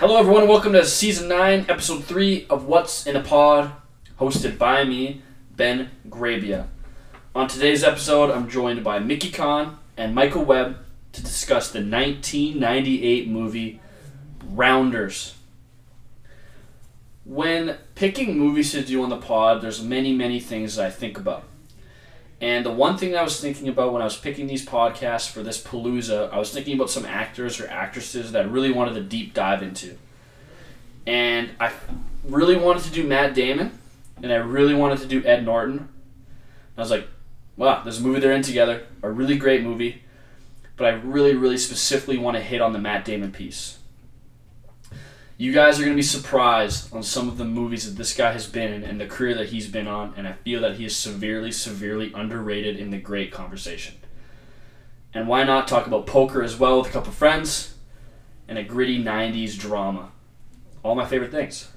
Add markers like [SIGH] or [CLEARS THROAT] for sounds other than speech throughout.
Hello, everyone, welcome to season 9, episode 3 of What's in a Pod, hosted by me, Ben Grabia. On today's episode, I'm joined by Mickey Khan and Michael Webb to discuss the 1998 movie Rounders. When picking movies to do on the pod, there's many, many things that I think about. And the one thing I was thinking about when I was picking these podcasts for this Palooza, I was thinking about some actors or actresses that I really wanted to deep dive into. And I really wanted to do Matt Damon, and I really wanted to do Ed Norton. I was like, wow, there's a movie they're in together, a really great movie, but I really, really specifically want to hit on the Matt Damon piece. You guys are going to be surprised on some of the movies that this guy has been in and the career that he's been on, and I feel that he is severely, severely underrated in the great conversation. And why not talk about poker as well with a couple friends and a gritty 90s drama? All my favorite things.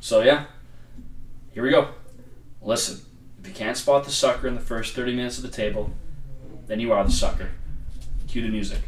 So, yeah, here we go. Listen, if you can't spot the sucker in the first 30 minutes of the table, then you are the sucker. Cue the music.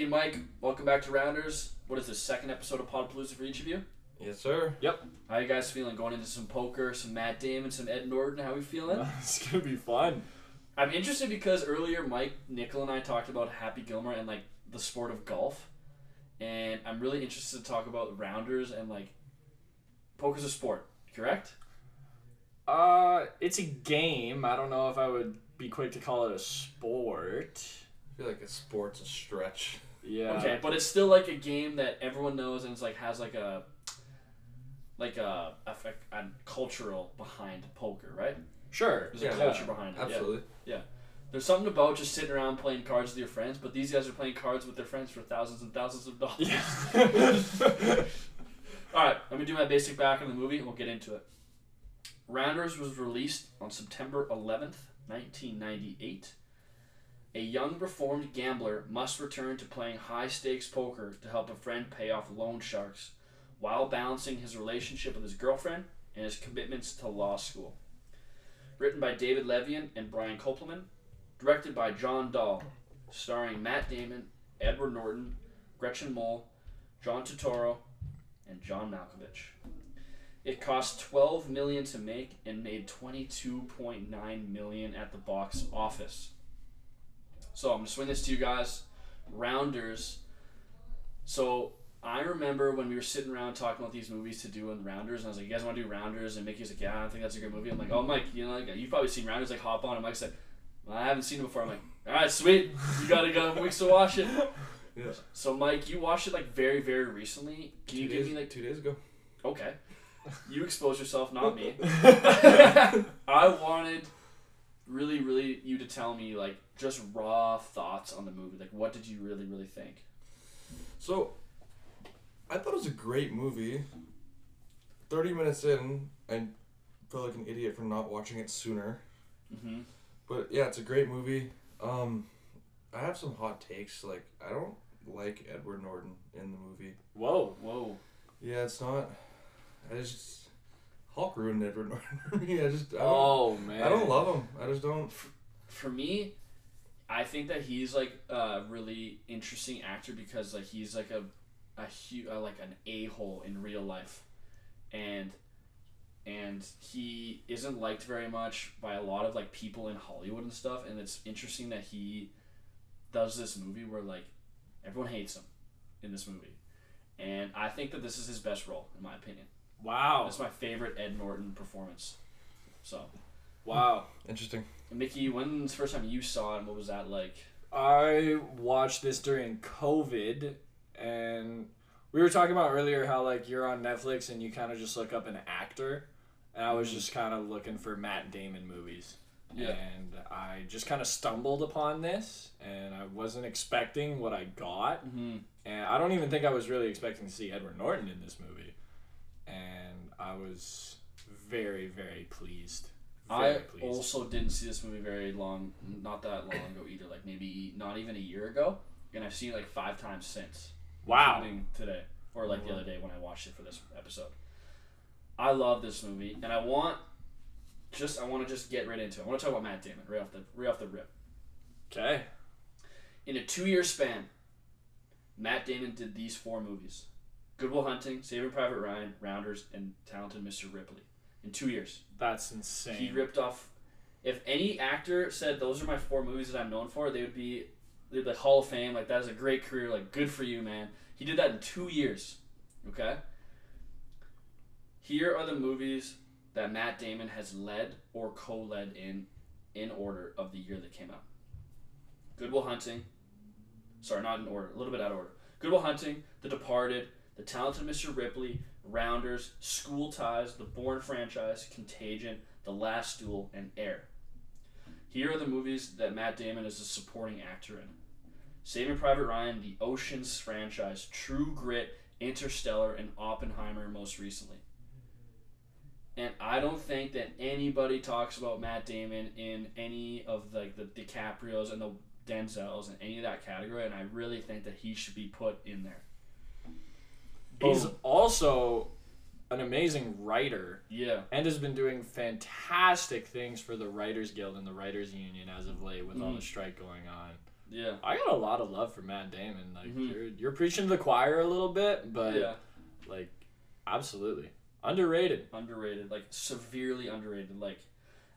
Mickey and Mike, welcome back to Rounders. What is this second episode of Podpalooza for each of you? Yes, sir. Yep. How you guys feeling going into some poker, some Matt Damon, some Ed Norton? How we feeling? [LAUGHS] it's gonna be fun. I'm interested because earlier Mike, Nickel, and I talked about Happy Gilmore and like the sport of golf, and I'm really interested to talk about rounders and like poker's a sport, correct? Uh, it's a game. I don't know if I would be quick to call it a sport. I feel like a sport's a stretch. Yeah. Okay, but it's still like a game that everyone knows and it's like has like a like a, a, a cultural behind poker, right? Sure. There's Yeah, a culture behind it. Absolutely. Yeah. Absolutely. There's something about just sitting around playing cards with your friends, but these guys are playing cards with their friends for thousands and thousands of dollars. Yeah. [LAUGHS] All right, let me do my basic back on the movie and we'll get into it. Rounders was released on September 11th, 1998. A young reformed gambler must return to playing high stakes poker to help a friend pay off loan sharks while balancing his relationship with his girlfriend and his commitments to law school. Written by David Levien and Brian Koppelman, directed by John Dahl, starring Matt Damon, Edward Norton, Gretchen Mol, John Turturro, and John Malkovich. It cost 12 million to make and made 22.9 million at the box office. So I'm gonna swing this to you guys. Rounders. So I remember when we were sitting around talking about these movies to do in Rounders, and I was like, "You guys want to do Rounders?" And Mickey was like, "Yeah, I think that's a good movie." I'm like, "Oh, Mike, you know, like you've probably seen Rounders." Like, hop on. And Mike like, well, "I haven't seen it before." I'm like, "All right, sweet. You gotta go weeks to watch it." Yeah. So, Mike, you watched it like very, very recently. Can two you days, give me like two days ago? okay? You exposed yourself, not me. [LAUGHS] [LAUGHS] I wanted really, really you to tell me like just raw thoughts on the movie. Like, what did you really, really think? So, I thought it was a great movie. Thirty minutes in, I felt like an idiot for not watching it sooner. Mm-hmm. But yeah, it's a great movie. Um, I have some hot takes. Like, I don't like Edward Norton in the movie. Whoa. Whoa. Yeah, it's not. I just Hulk ruined Edward Norton for [LAUGHS] me. I just I don't, Oh man. I don't love him. I just don't. For me, I think that he's like a really interesting actor because like he's like a a hu- uh, like an a hole in real life, and and he isn't liked very much by a lot of like people in Hollywood and stuff. And it's interesting that he does this movie where like everyone hates him in this movie, and I think that this is his best role in my opinion. Wow. That's my favorite Ed Norton performance. So, Wow. Interesting. Mickey, when's the first time you saw it? What was that like? I watched this during COVID, and we were talking about earlier how like you're on Netflix and you kind of just look up an actor, and I was Mhm. just kind of looking for Matt Damon movies. Yeah. And I just kind of stumbled upon this, and I wasn't expecting what I got. Mm-hmm. And I don't even think I was really expecting to see Edward Norton in this movie. And I was very, very pleased. Very I pleased. also didn't see this movie very long, not that long ago either. Like maybe not even a year ago. and I've seen it like five times since. Wow. today or like the other day when I watched it for this episode. I love this movie, and I want just I want to just get right into it. I want to talk about Matt Damon right off the right off the rip. Okay. In a two-year span, Matt Damon did these four movies: Good Will Hunting, Saving Private Ryan, Rounders, and Talented Mr. Ripley. In two years, That's insane. he ripped off. If any actor said those are my four movies that I'm known for, they would be they'd be like Hall of Fame. Like that is a great career. Like good for you, man. He did that in two years. Okay. Here are the movies that Matt Damon has led or co-led in, in order of the year that came out. Good Will Hunting. Sorry, not in order. A little bit out of order. Good Will Hunting, The Departed, The Talented Mr. Ripley, Rounders, School Ties, The Bourne franchise, Contagion, The Last Duel, and Air. Here are the movies that Matt Damon is a supporting actor in Saving Private Ryan, The Oceans franchise, True Grit, Interstellar, and Oppenheimer most recently. And I don't think that anybody talks about Matt Damon in any of like the DiCaprios and the Denzels and any of that category, and I really think that he should be put in there. He's Boom. also an amazing writer Yeah. and has been doing fantastic things for the Writers Guild and the Writers Union as of late with all Mhm. the strike going on. Yeah. I got a lot of love for Matt Damon. Like Mhm. you're you're preaching to the choir a little bit, but yeah. like absolutely underrated. Underrated, like severely underrated. Like,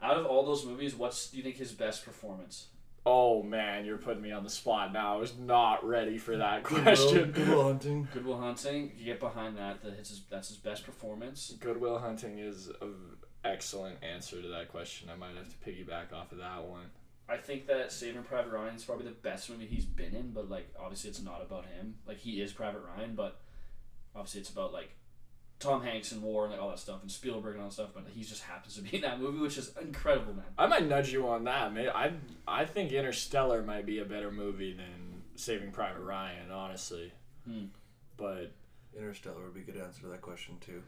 out of all those movies, what's do you think his best performance? Oh man, you're putting me on the spot now. I was not ready for that Good question. Good Will Hunting. Good Will Hunting, you get behind that. That his, that's his best performance. Good Will Hunting is an excellent answer to that question. I might have to piggyback off of that one. I think that Saving Private Ryan is probably the best movie he's been in, but like obviously it's not about him. Like he is Private Ryan, but obviously it's about like Tom Hanks and war and like all that stuff and Spielberg and all that stuff. But he just happens to be in that movie, which is incredible, man. I might nudge you on that. man. I I think Interstellar might be a better movie than Saving Private Ryan, honestly. Hmm. But Interstellar would be a good answer to that question too.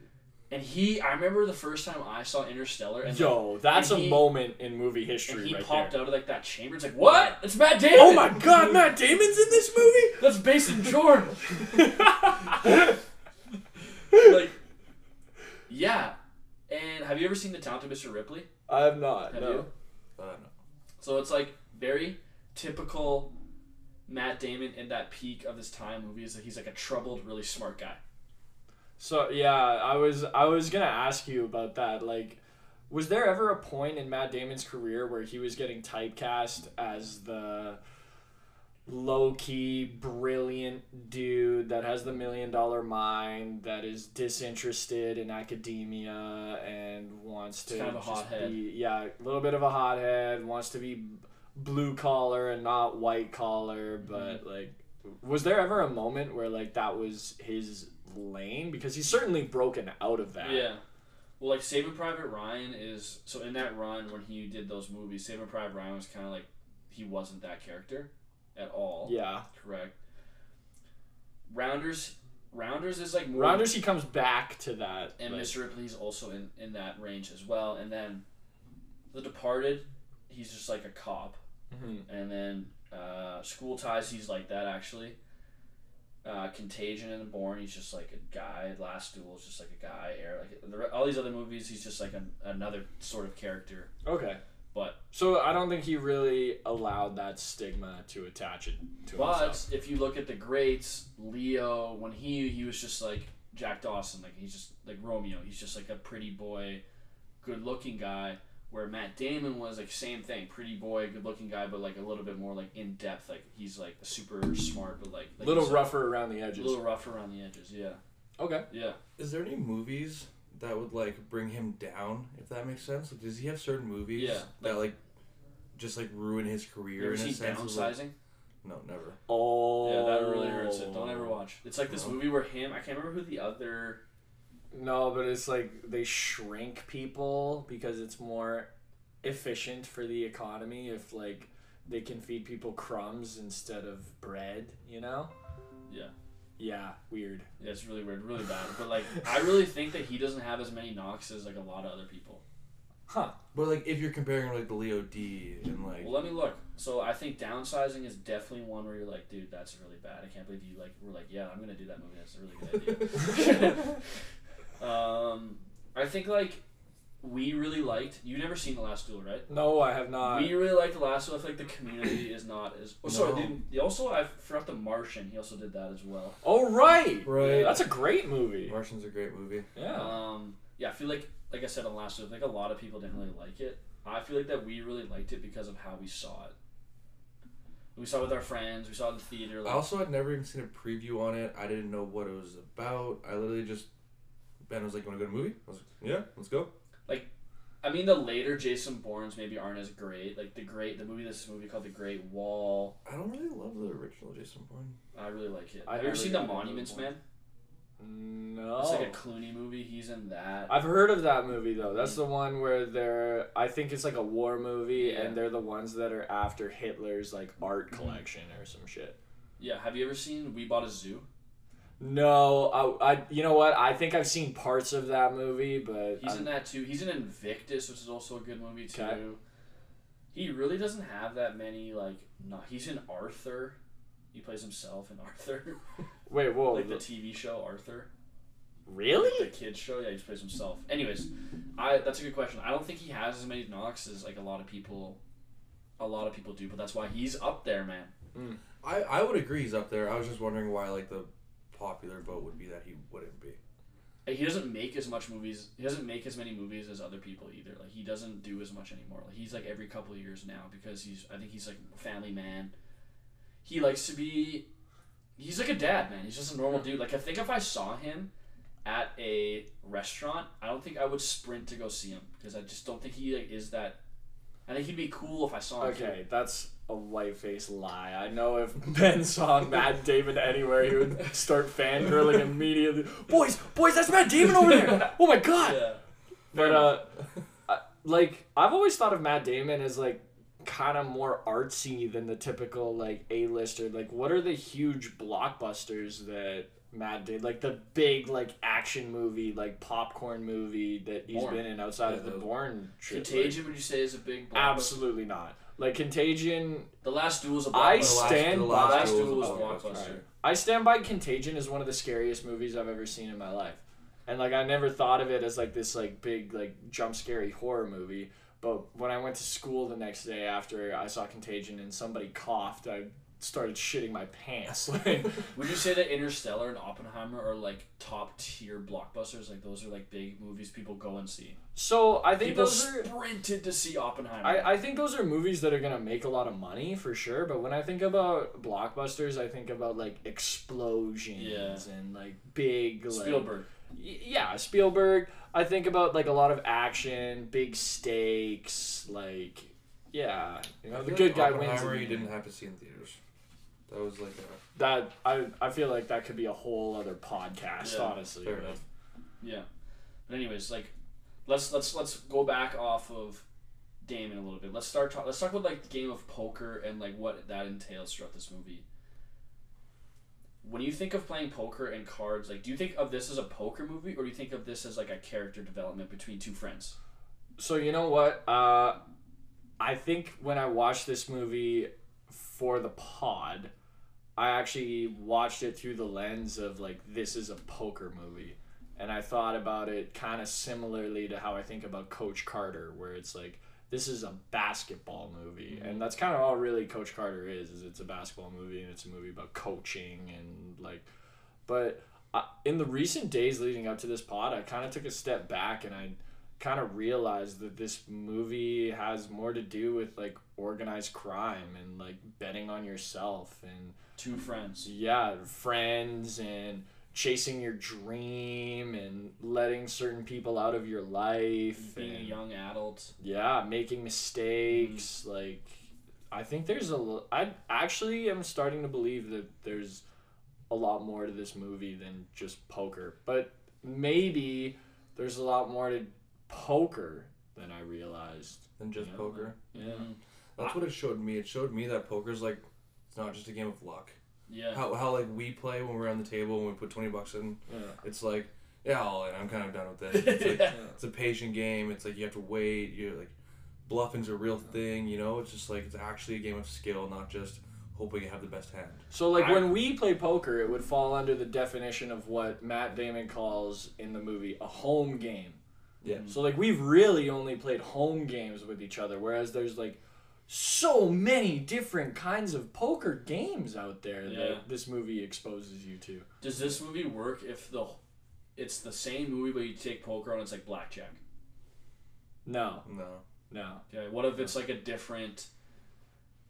And he, I remember the first time I saw Interstellar, and yo, that's and a he- moment in movie and history he right popped there. out of like that chamber. It's like, what? It's Matt Damon. Oh my God, Matt Damon's in this movie. That's based in Jordan. [LAUGHS] [LAUGHS] like, yeah. And have you ever seen The Talented Mr. Ripley? I have not. Have no. you? Uh, no. So it's like very typical Matt Damon in that peak of his time movie is that he's like a troubled, really smart guy. So yeah, I was I was gonna ask you about that. Like, was there ever a point in Matt Damon's career where he was getting typecast as the low key, brilliant dude that has the million dollar mind that is disinterested in academia and wants to kind of a just hothead. be yeah, a little bit of a hothead, wants to be blue collar and not white collar, but Mm-hmm. like was there ever a moment where like that was his lane because he's certainly broken out of that. Yeah. Well, like Saving Private Ryan is so in that run when he did those movies, Saving Private Ryan was kind of like he wasn't that character at all. Yeah. Correct. Rounders, Rounders is like more. Rounders he comes back to that. and like- Mr. Ripley's also in in that range as well. And then, The Departed, he's just like a cop. Mhm. And then uh, School Ties, he's like that actually. Uh, Contagion and Bourne, he's just like a guy. Last Duel is just like a guy. Air, like the, all these other movies, he's just like an, another sort of character. Okay. But So I don't think he really allowed that stigma to attach it to but himself. if you look at the greats, Leo, when he he was just like Jack Dawson, like he's just like Romeo. He's just like a pretty boy, good looking guy. Where Matt Damon was like same thing, pretty boy, good looking guy, but like a little bit more like in depth. Like he's like super smart, but like, A like little you said, rougher around the edges. a edges. little rougher around the edges. Yeah, Okay. yeah. Is there any movies that would like bring him down? If that makes sense. Like, does he have certain movies Yeah, that like just like ruin his career ever in a seen sense? of, like- downsizing? no, never. Oh. Yeah, that really hurts it. Don't ever watch. It's like this No. movie where him. I can't remember who the other. No, but it's like they shrink people because it's more efficient for the economy if like they can feed people crumbs instead of bread, you know? Yeah. Yeah, weird. Yeah, it's really weird, really bad. But like, I really think that he doesn't have as many knocks as like a lot of other people. Huh. But like if you're comparing like the Leo D and like Well, let me look. So I think downsizing is definitely one where you're like, dude, that's really bad. I can't believe you like were like, yeah, I'm gonna do that movie. That's a really good idea. [LAUGHS] [LAUGHS] [LAUGHS] um, I think like we really liked. You never seen the Last Duel, right? No, I have not. we really liked the Last Duel. I feel like the community is not as. Oh, sorry. No. Dude, also I forgot the Martian. He also did that as well. oh right. Right. That's a great movie. Martian's a great movie. Yeah. Um, yeah, I feel like, like I said on last Duel, I think a lot of people didn't really like it. I feel like that we really liked it because of how we saw it. We saw it with our friends. We saw it in the theater. I Like, also had never even seen a preview on it. I didn't know what it was about. I literally just Ben was like, "Want to go to a movie?" I was like, "Yeah, let's go." I mean, the later Jason Bournes maybe aren't as great. Like the great, the movie, this movie called The Great Wall. I don't really love the original Jason Bourne. I really like it. I Have you ever never seen The got Monuments Man? no. It's like a Clooney movie. He's in that. I've heard of that movie though. That's the one where they're I think it's like a war movie Yeah. and they're the ones that are after Hitler's like art Mm-hmm. collection or some shit. yeah. Have you ever seen We Bought a Zoo? No, I, I you know what? I think I've seen parts of that movie, but He's I'm- in that too. He's in Invictus, which is also a good movie too. Okay. He really doesn't have that many like. No, he's in Arthur. He plays himself in Arthur, [LAUGHS] Wait, whoa. like the TV show Arthur, really? the kids show. Yeah, he just plays himself. Anyways, I that's a good question. I don't think he has as many knocks as like a lot of people, a lot of people do. But that's why he's up there, man. Hmm. I I would agree he's up there. I was just wondering why like the popular vote would be that he wouldn't be. He doesn't make as much movies. He doesn't make as many movies as other people either. Like he doesn't do as much anymore. Like he's like every couple of years now because he's. I think he's like family man. He likes to be. He's like a dad, man. He's just a normal dude. Like I think if I saw him at a restaurant, I don't think I would sprint to go see him because I just don't think he like is that. I think he'd be cool if I saw him. too. Okay, that's a white face lie. I know if [LAUGHS] Ben saw Matt Damon anywhere, he would start fangirling immediately. Boys, boys, that's Matt Damon over there. [LAUGHS] Oh my god. Yeah. But uh, I- like I've always thought of Matt Damon as like kind of more artsy than the typical like A-lister. Like, what are the huge blockbusters that Matt did? Like the big like action movie, like popcorn movie that he's Bourne. been in outside of the those- Bourne. shit, like- Contagion, would you say, is a big. blockbuster? absolutely not. Like Contagion, The Last Duel is a I blockbuster. stand the by- last, Last duel Duel was was a a blockbuster. blockbuster. I stand by Contagion is one of the scariest movies I've ever seen in my life. And like I never thought of it as like this like big like jump scary horror movie. But when I went to school the next day after I saw Contagion and somebody coughed, I started shitting my pants. Like, [LAUGHS] Would you say that Interstellar and Oppenheimer are like top tier blockbusters? Like those are like big movies people go and see. so I think People those are sprinted to see Oppenheimer. I, I think those are movies that are gonna make a lot of money for sure. But when I think about blockbusters, I think about like explosions Yeah. and like big like, Spielberg. Y- yeah, Spielberg. I think about like a lot of action, big stakes, like yeah, you know, the good like guy wins. Oppenheimer you didn't have to see in theaters. That was like a That I I feel like that could be a whole other podcast, Yeah, honestly. fair but- enough. Yeah. But anyways, like let's let's let's go back off of Damon a little bit. Let's start talk, let's talk about like the game of poker and like what that entails throughout this movie. When you think of playing poker and cards, like do you think of this as a poker movie or do you think of this as like a character development between two friends? So you know what? Uh, I think when I watched this movie for the pod, I actually watched it through the lens of like this is a poker movie, and I thought about it kind of similarly to how I think about Coach Carter, where it's like this is a basketball movie, and that's kind of all really Coach Carter is. Is it's a basketball movie and it's a movie about coaching and like, but. Uh, in the recent days leading up to this pod, I kind of took a step back and I kind of realized that this movie has more to do with like organized crime and like betting on yourself and Two friends. yeah friends and chasing your dream and letting certain people out of your life Being a young adult. yeah making mistakes like i think there's a. I actually am starting to believe that there's a lot more to this movie than just poker but maybe there's a lot more to poker than i realized than just Yeah, poker. yeah Mhm. That's what it showed me. It showed me that poker's like it's not just a game of luck. Yeah. How how like we play when we're on the table and we put twenty bucks in. yeah It's like Yeah, all in. I'm kind of done with it. [LAUGHS] It's, like, yeah. it's a patient game. It's like you have to wait. You're like, bluffing's a real thing. You know, it's just like it's actually a game of skill, not just hoping you have the best hand. So like I- when we play poker, it would fall under the definition of what Matt Damon calls in the movie a home game. Yeah. Mm. So like we've really only played home games with each other, whereas there's like so many different kinds of poker games out there Yeah. that this movie exposes you to. Does this movie work if the it's the same movie but you take poker and it's like blackjack? No, No. no. Okay. What if it's like a different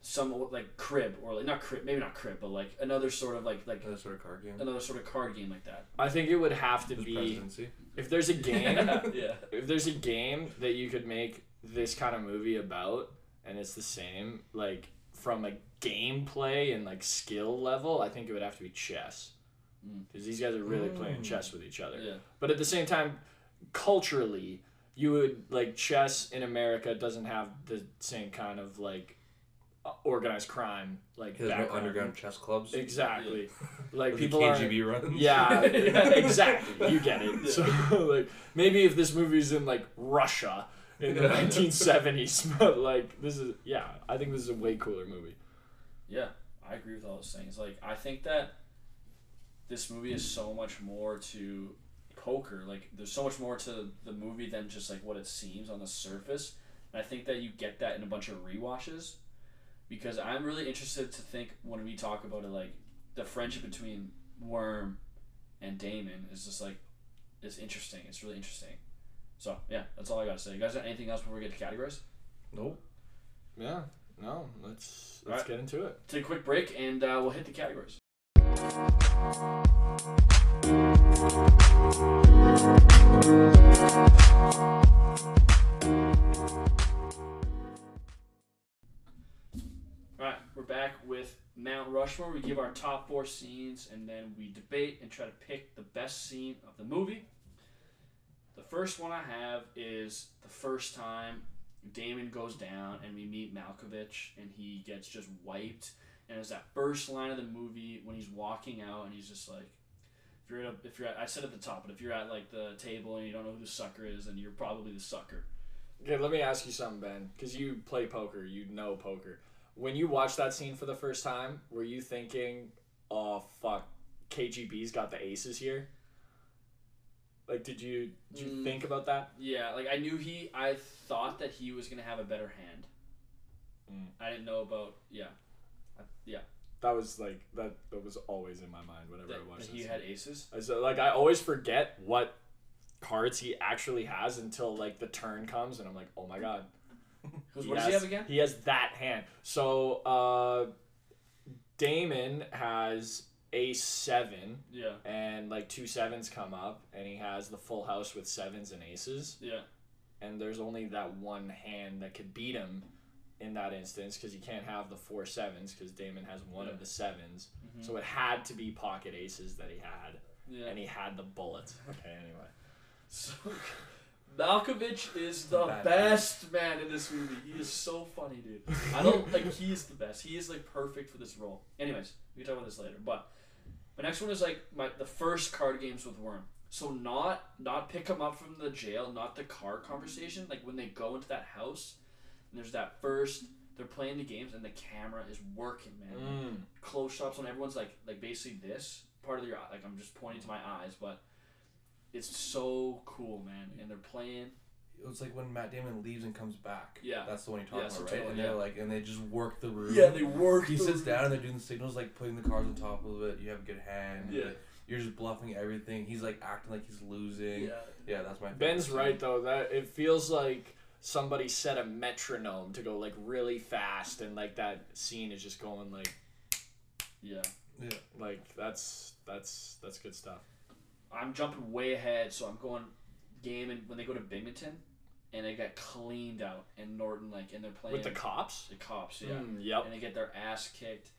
some like crib or like not crib maybe not crib but like another sort of like like Another sort of card game. another sort of card game like that. I think it would have to There's be presidency. if there's a [LAUGHS] game yeah. if there's a game that you could make this kind of movie about and it's the same like from a gameplay and like skill level i think it would have to be chess Mm. because these guys are really playing Mm. chess with each other Yeah. but at the same time culturally you would like chess in america doesn't have the same kind of like organized crime like There's no background. underground chess clubs. exactly [LAUGHS] like Like people are KGB runs. yeah, [LAUGHS] exactly. You get it. Yeah. So [LAUGHS] like maybe if this movie's in like Russia in the 1970s, [LAUGHS] but like this is yeah, I think this is a way cooler movie. Yeah, I agree with all those things. Like, I think that this movie is so much more to poker. Like, there's so much more to the movie than just like what it seems on the surface. And I think that you get that in a bunch of rewatches, because I'm really interested to think when we talk about it, like the friendship between Worm and Damon is just like it's interesting. It's really interesting. So yeah, that's all I gotta say. You guys got anything else before we get to categories? Nope. Yeah. No, let's let's Alright. get into it. Take a quick break and uh, we'll hit the categories. Alright, we're back with Mount Rushmore. We give our top four scenes and then we debate and try to pick the best scene of the movie. The first one I have is the first time Damon goes down and we meet Malkovich and he gets just wiped. And it's that first line of the movie when he's walking out and he's just like, if you're at a, if you're at, I said at the top, but if you're at like the table and you don't know who the sucker is, then you're probably the sucker. Okay, let me ask you something, Ben, because you play poker, you know poker. When you watched that scene for the first time, were you thinking, "Oh fuck, KGB's got the aces here"? Like, did you did you Mm. think about that? Yeah, like I knew he. I thought that he was gonna have a better hand. Mm. I didn't know about yeah, I, yeah. That was like that. That was always in my mind whenever That, I watched that he had aces. I so, like I always forget what cards he actually has until like the turn comes and I'm like, oh my god. [LAUGHS] What does he have again? He has that hand. So uh Damon has ace seven Yeah, and like two sevens come up and he has the full house with sevens and aces yeah, and there's only that one hand that could beat him in that instance because you can't have the four sevens because Damon has one Yeah. of the 7s Mhm. so it had to be pocket aces that he had yeah. and he had the bullets. Okay, anyway. So, Malkovich is the Bad best man in this movie. He is so funny, dude. I don't like. He is the best. He is like perfect for this role. Anyways, we can talk about this later. But my next one is like my the first card games with Worm. So not not pick him up from the jail, not the car conversation. Like when they go into that house, and there's that first. They're playing the games and the camera is working, man Mm. close shots on everyone's like like basically this part of your. Like I'm just pointing to my eyes, but it's so cool, man. And they're playing. It was like when Matt Damon leaves and comes back. Yeah. That's the one you're talking Yeah, about, so right? totally, and they're yeah. like, and they just work the room. Yeah, they work. He the- sits down and they're doing the signals, like putting the cards on top of it. You have a good hand. Yeah. like, you're just bluffing everything. He's like acting like he's losing. Yeah. Yeah, that's my. Ben's scene. right though. That it feels like somebody set a metronome to go like really fast, and like that scene is just going like Yeah. Yeah. like that's that's that's good stuff. I'm jumping way ahead, so I'm going game and when they go to Binghamton, and they got cleaned out, and Norton like and they're playing With the cops. the cops, yeah, Mm, yep. and they get their ass kicked,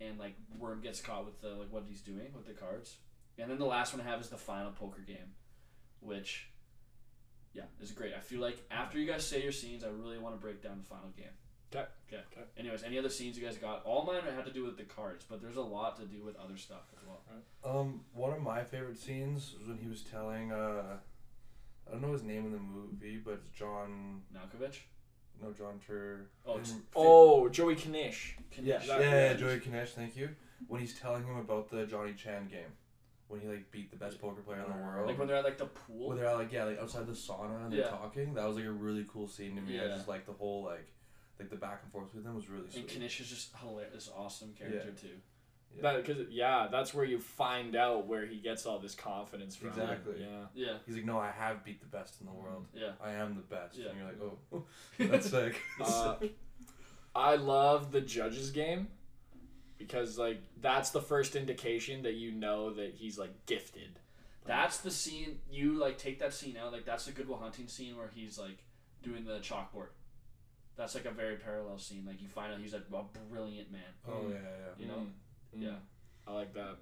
and like Worm gets caught with the like what he's doing with the cards, and then the last one I have is the final poker game, which, yeah, is great. I feel like after you guys say your scenes, I really want to break down the final game. 'Kay. Okay. Okay. Anyways, any other scenes you guys got? All mine had to do with the cards, but there's a lot to do with other stuff as well. Um, one of my favorite scenes was when he was telling uh, I don't know his name in the movie, but it's John. Malkovich. No, John Tur. Oh, it's- Oh, Joey Knish. Yeah, yeah, yeah, Joey Knish, thank you. When he's telling him about the Johnny Chan game, when he like beat the best poker player in the world. Like when they're at like the pool. when they're out, like yeah, like outside the sauna and they're Yeah. talking. That was like a really cool scene to me. I just like the whole like, like the back and forth with them was really and sweet. Knish is just hilarious, awesome character too. Yeah. That because yeah, that's where you find out where he gets all this confidence from. Exactly. Yeah. Yeah, He's like, no, I have beat the best in the world. yeah. I am the best. Yeah. And you're like, oh, [LAUGHS] that's sick. [LAUGHS] [LAUGHS] Uh, I love the judges game because like that's the first indication that you know that he's like gifted. That's the scene. You like take that scene out. Like that's the Good Will Hunting scene where he's like doing the chalkboard. That's like a very parallel scene. Like you find out he's like a brilliant man. oh yeah, yeah. You know. Mm. Yeah. I like that.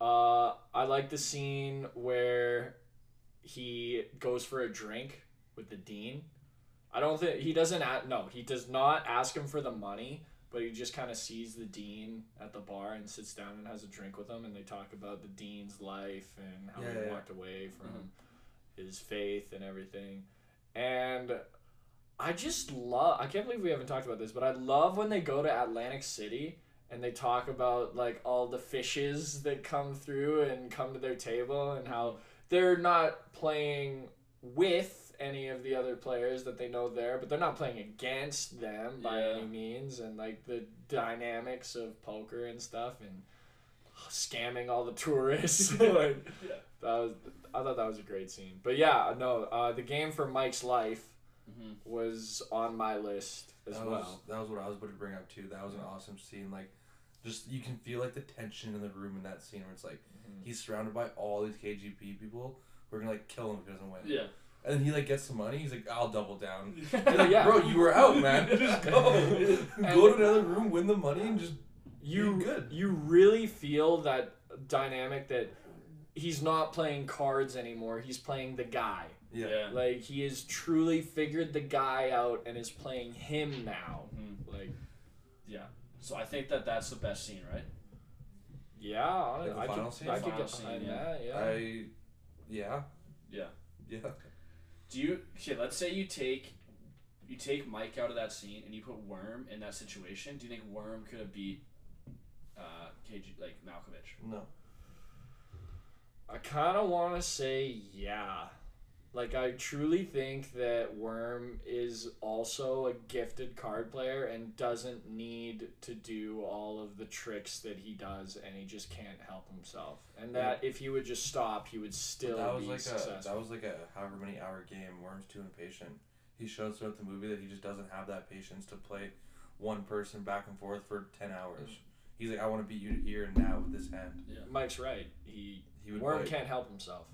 Uh, I like the scene where he goes for a drink with the dean. I don't think he doesn't. A- no, he does not ask him for the money, but he just kind of sees the dean at the bar and sits down and has a drink with him, and they talk about the dean's life and how Yeah, he yeah, yeah. walked away from Mhm. his faith and everything. And I just love. I can't believe we haven't talked about this, but I love when they go to Atlantic City and they talk about like all the fishes that come through and come to their table and how they're not playing with any of the other players that they know there, but they're not playing against them by Yeah. any means and like the dynamics of poker and stuff and scamming all the [LAUGHS] tourists [LAUGHS] like Yeah. [LAUGHS] that was I thought that was a great scene. But yeah, no, uh, the game for Mike's life hmm was on my list as that well. Was, that was what I was about to bring up too. That was an awesome scene. Like, just you can feel like the tension in the room in that scene where it's like Mhm. he's surrounded by all these KGB people who are gonna like kill him if he doesn't win. Yeah. And then he like gets some money. He's like, I'll double down. [LAUGHS] yeah. Like, Yeah. bro, you were out, man. [LAUGHS] Just go. [LAUGHS] go to another room, win the money, and just you be good. you really feel that dynamic that he's not playing cards anymore. He's playing the guy. Yeah. Yeah. Like he has truly figured the guy out and is playing him now. Mhm. Like Yeah. So I think that that's the best scene, right? yeah, hon- Like the I final could scene? I could Final get scene, behind yeah. that. Yeah. I, yeah, Yeah. yeah. Do you okay? Let's say you take you take Mike out of that scene and you put Worm in that situation. Do you think Worm could have beat uh, KG like Malkovich? No. I kind of want to say yeah. Like I truly think that Worm is also a gifted card player and doesn't need to do all of the tricks that he does and he just can't help himself. And that if he would just stop, he would still that was be like a successful. that was like a however many hour game. Worm's too impatient. He shows throughout the movie that he just doesn't have that patience to play one person back and forth for ten hours. He's like, I want to beat you here and now with this hand. Mike's right. He He would Worm like, can't help himself.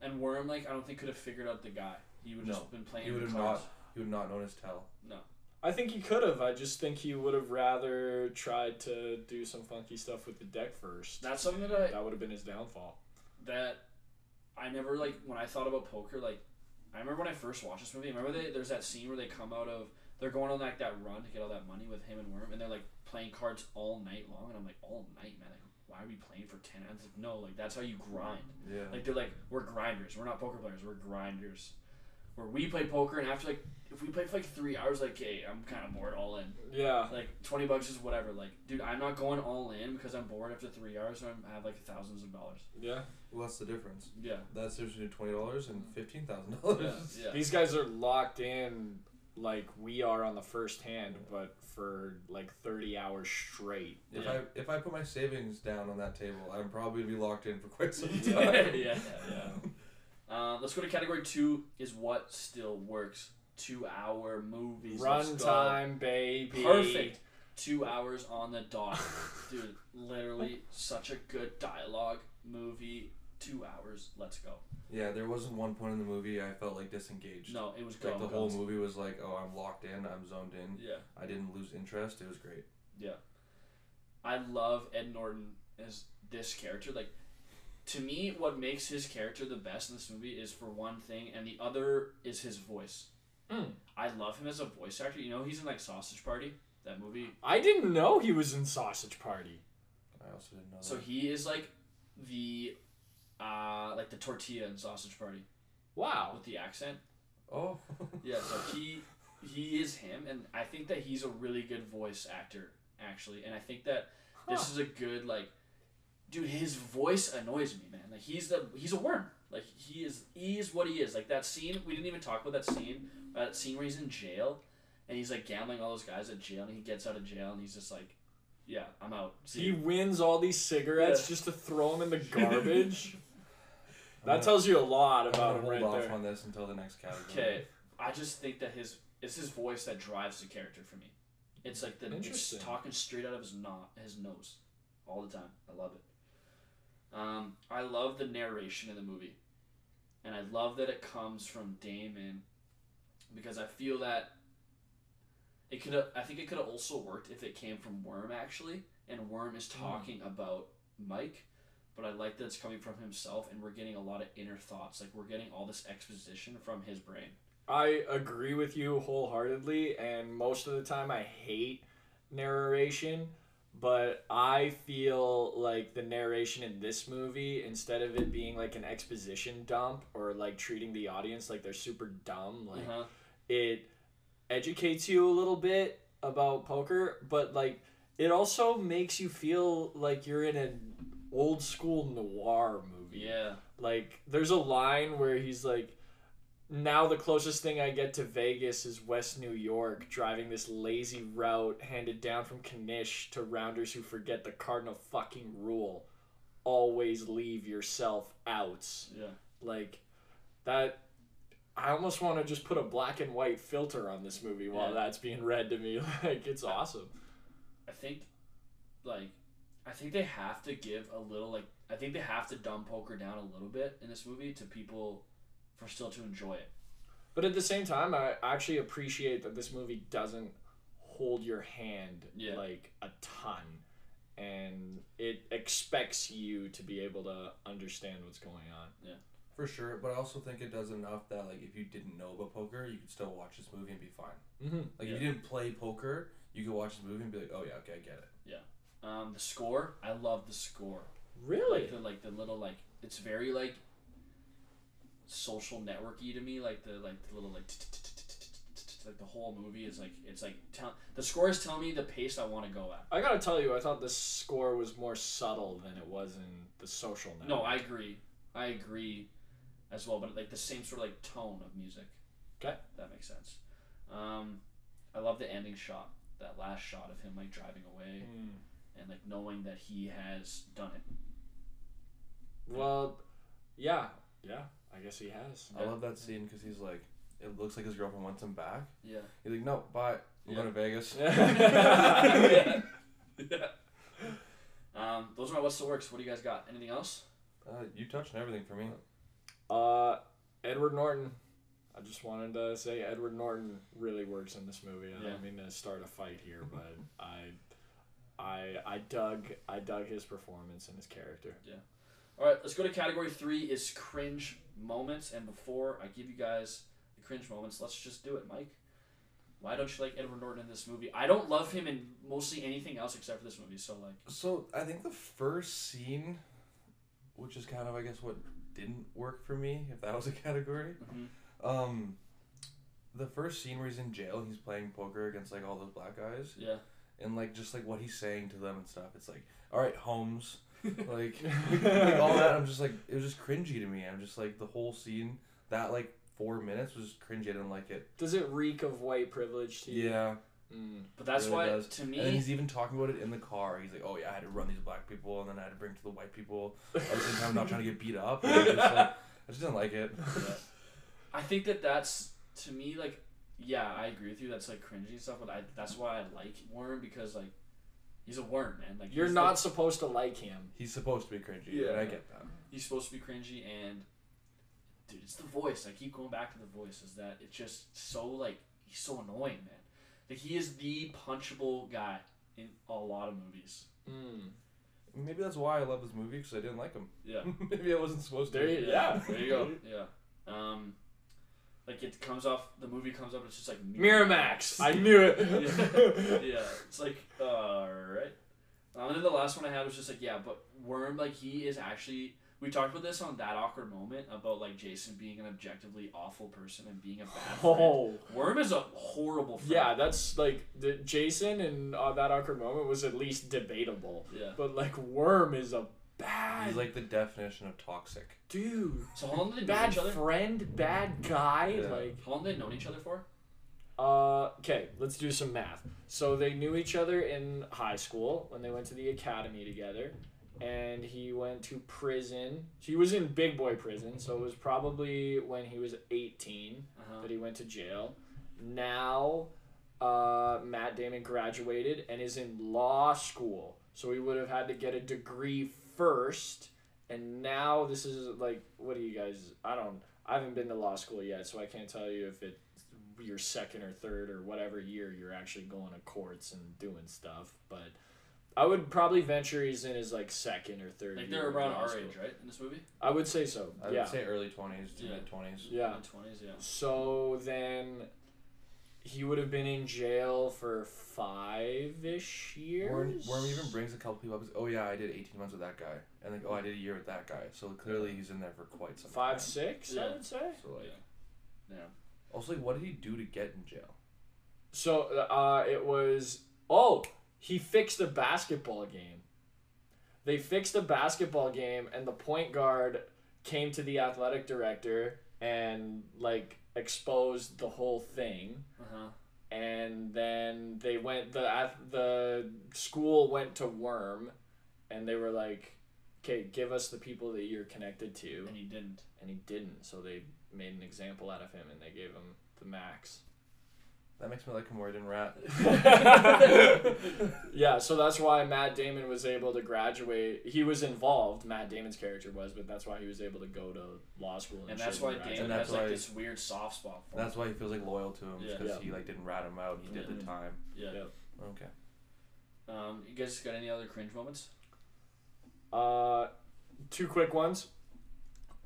And Worm, like I don't think could have figured out the guy. He would No. just been playing cards. He would the have cards. He would not known his tell. No. I think he could have. I just think he would have rather tried to do some funky stuff with the deck first. That's something that I That would have been his downfall. that I never like when I thought about poker. Like I remember when I first watched this movie. Remember they, there's that scene where they come out of they're going on like that run to get all that money with him and Worm, and they're like playing cards all night long. And I'm like, all night, man. Like, why are we playing for ten hours? Like, no, like that's how you grind. Yeah. Like they're like, we're grinders. We're not poker players. We're grinders. Where we play poker, and after like, if we play for like three hours, like, hey, I'm kind of bored. All in. Yeah. Like twenty bucks is whatever. Like, dude, I'm not going all in because I'm bored after three hours. And I have like thousands of dollars. Yeah. well, that's the difference. Yeah. That's seriously twenty dollars and fifteen thousand Yeah. dollars. Yeah. These guys are locked in like we are on the first hand, but for like 30 hours straight. If Yeah. I if I put my savings down on that table, I'm probably be locked in for quite some [LAUGHS] time. yeah, yeah, yeah. [LAUGHS] Uh, let's go to category two. Is what still works? Two hour movies. Runtime, baby. Perfect. Two hours on the dot, dude. Literally, [LAUGHS] such a good dialogue movie. Two hours. Let's go. Yeah, there wasn't one point in the movie I felt like disengaged. No, it was go. Like the go. whole movie was like, oh, I'm locked in, I'm zoned in. Yeah, I didn't lose interest. It was great. yeah. I love Ed Norton as this character. Like, to me, what makes his character the best in this movie is for one thing, and the other is his voice. Mm. I love him as a voice actor. You know, he's in like Sausage Party, that movie. I didn't know he was in Sausage Party. I also didn't know So that. he is like the, uh, like the tortilla and Sausage Party Wow. with the accent. Oh. [LAUGHS] Yeah, so he he is him, and I think that he's a really good voice actor actually, and I think that this is a good like, dude. His voice annoys me, man. Like he's the he's a worm. Like he is he is what he is. Like that scene we didn't even talk about that scene. uh, That scene where he's in jail, and he's like gambling all those guys at jail, and he gets out of jail, and he's just like, yeah, I'm out. See He you." wins all these cigarettes Yeah. just to throw them in the [LAUGHS] garbage. I'm that gonna- tells you a lot I'm about gonna him hold right off there. on this until the next category. Okay, I just think that his it's his voice that drives the character for me. It's like the it's Interesting. talking straight out of his no- his nose, all the time. I love it. Um, I love the narration in the movie, and I love that it comes from Damon, because I feel that it could have. I think it could have also worked if it came from Worm actually, and Worm is talking about Mike. But I like that it's coming from himself, and we're getting a lot of inner thoughts. Like we're getting all this exposition from his brain. I agree with you wholeheartedly, and most of the time I hate narration, but I feel like the narration in this movie, instead of it being like an exposition dump or like treating the audience like they're super dumb, like Uh-huh. it educates you a little bit about poker, but like it also makes you feel like you're in an old school noir movie. Yeah. Like there's a line where he's like now the closest thing I get to Vegas is West New York, driving this lazy route handed down from Knish to rounders who forget the cardinal fucking rule. Always leave yourself out. Yeah. Like that I almost want to just put a black and white filter on this movie while Yeah. that's being read to me. [LAUGHS] Like it's awesome. I think, like, I think they have to give a little, like, I think they have to dumb poker down a little bit in this movie to people for still to enjoy it. But at the same time, I actually appreciate that this movie doesn't hold your hand Yeah. like a ton, and it expects you to be able to understand what's going on. Yeah. For sure, but I also think it does enough that like if you didn't know about poker, you could still watch this movie and be fine. Mm-hmm. Like Yeah. if you didn't play poker, you could watch this movie and be like, oh yeah, okay, I get it. Um, the score, I love the score. Really? Like the like the little like it's very like social networky to me. Like the like the little like like the whole movie is like it's like tell the score is telling me the pace I want to go at. I gotta tell you, I thought the score was more subtle than it was in the social network. No, I agree. I agree as well, but like the same sort of like tone of music. Okay. That makes sense. Um, I love the ending shot, that last shot of him like driving away Mm. And like knowing that he has done it. Well, yeah, yeah. I guess he has. I love that scene because he's like, it looks like his girlfriend wants him back. Yeah. He's like, no, bye. I'm Yeah. going to Vegas. yeah. [LAUGHS] yeah. Um, those are my what's the works. What do you guys got? Anything else? Uh, you touched on everything for me. Uh, Edward Norton. I just wanted to say Edward Norton really works in this movie. I Yeah. don't mean to start a fight here, but I, I, I dug, I dug his performance and his character. Yeah. All right, let's go to category three. Is cringe moments. And before I give you guys the cringe moments, let's just do it, Mike. Why don't you like Edward Norton in this movie? I don't love him in mostly anything else except for this movie. So like, So I think the first scene, which is kind of, I guess, what didn't work for me, if that was a [LAUGHS] category. Um, the first scene where he's in jail, he's playing poker against like all those black guys, yeah, and like just like what he's saying to them and stuff. It's like, all right, Holmes, [LAUGHS] like, [LAUGHS] like all that. I'm just like, it was just cringy to me. I'm just like the whole scene, that like four minutes was cringy. I didn't like it. Does it reek of white privilege to you? Yeah, Mm. but that's really why does. to me. and he's even talking about it in the car. He's like, oh yeah, I had to run these black people, and then I had to bring to the white people. At the same time, not trying to get beat up. Just like, I just didn't like it. [LAUGHS] I think that that's to me like, yeah, I agree with you. That's like cringy and stuff. But I that's why I like Worm because like, he's a worm, man. Like You're he's not the- supposed to like him. He's supposed to be cringy, Yeah. and I get that. he's supposed to be cringy and dude it's the voice i keep going back to the voice is that it's just so like he's so annoying man like he is the punchable guy in a lot of movies Mm. Maybe that's why I love this movie because I didn't like him. yeah [LAUGHS] Maybe I wasn't supposed to. You, yeah. there you go yeah [LAUGHS] [LAUGHS] um Like it comes off the movie comes up. It's just like Miramax. I knew it. [LAUGHS] yeah, yeah. It's like all right. Um, and then the last one I had was just like yeah, but Worm like he is actually. We talked about this on that awkward moment about like Jason being an objectively awful person and being a bad friend. Oh. Worm is a horrible friend. Yeah, that's like the Jason and uh, that awkward moment was at least debatable. yeah. But like Worm is a bad He's like the definition of toxic. dude. So how long did they know Bad each other? friend, bad guy. Yeah. Like How long did they known each other for? Uh, okay, let's do some math. So they knew each other in high school when they went to the academy together, and he went to prison. He was in big boy prison, so it was probably when he was 18 Uh-huh. that he went to jail. Now, uh, Matt Damon graduated and is in law school, so he would have had to get a degree first. And now this is like, what do you guys? I don't. I haven't been to law school yet, so I can't tell you if it your second or third or whatever year you're actually going to courts and doing stuff. But I would probably venture he's in his like second or third. Like year they're of around our school. age, right? In this movie. I would say so. I yeah. would say early twenties to Yeah. mid twenties. yeah. Mid twenties, yeah. So then he would have been in jail for five ish years. Worm, Worm even brings a couple people up. and Oh yeah, I did eighteen months with that guy, and like oh I did a year with that guy. So clearly he's in there for quite some five, time. six, Yeah. I would say. So like, Yeah. also like, what did he do to get in jail? So uh, it was oh he fixed a basketball game. They fixed a basketball game, and the point guard came to the athletic director and like exposed the whole thing. Uh huh. and then they went the the school went to Worm, and they were like, "Okay, give us the people that you're connected to," And he didn't. and he didn't. So they made an example out of him, and they gave him the max. That makes me like him more than Rat. [LAUGHS] yeah, so that's why Matt Damon was able to graduate. He was involved. Matt Damon's character was, but that's why he was able to go to law school. And, And that's why. Damon And that's has like this weird soft spot for him. That's why he feels like loyal to him, Yeah. because Yeah. he like didn't rat him out. He did Yeah. the time. Yeah. Yeah. Okay. Um, you guys got any other cringe moments? Uh, two quick ones.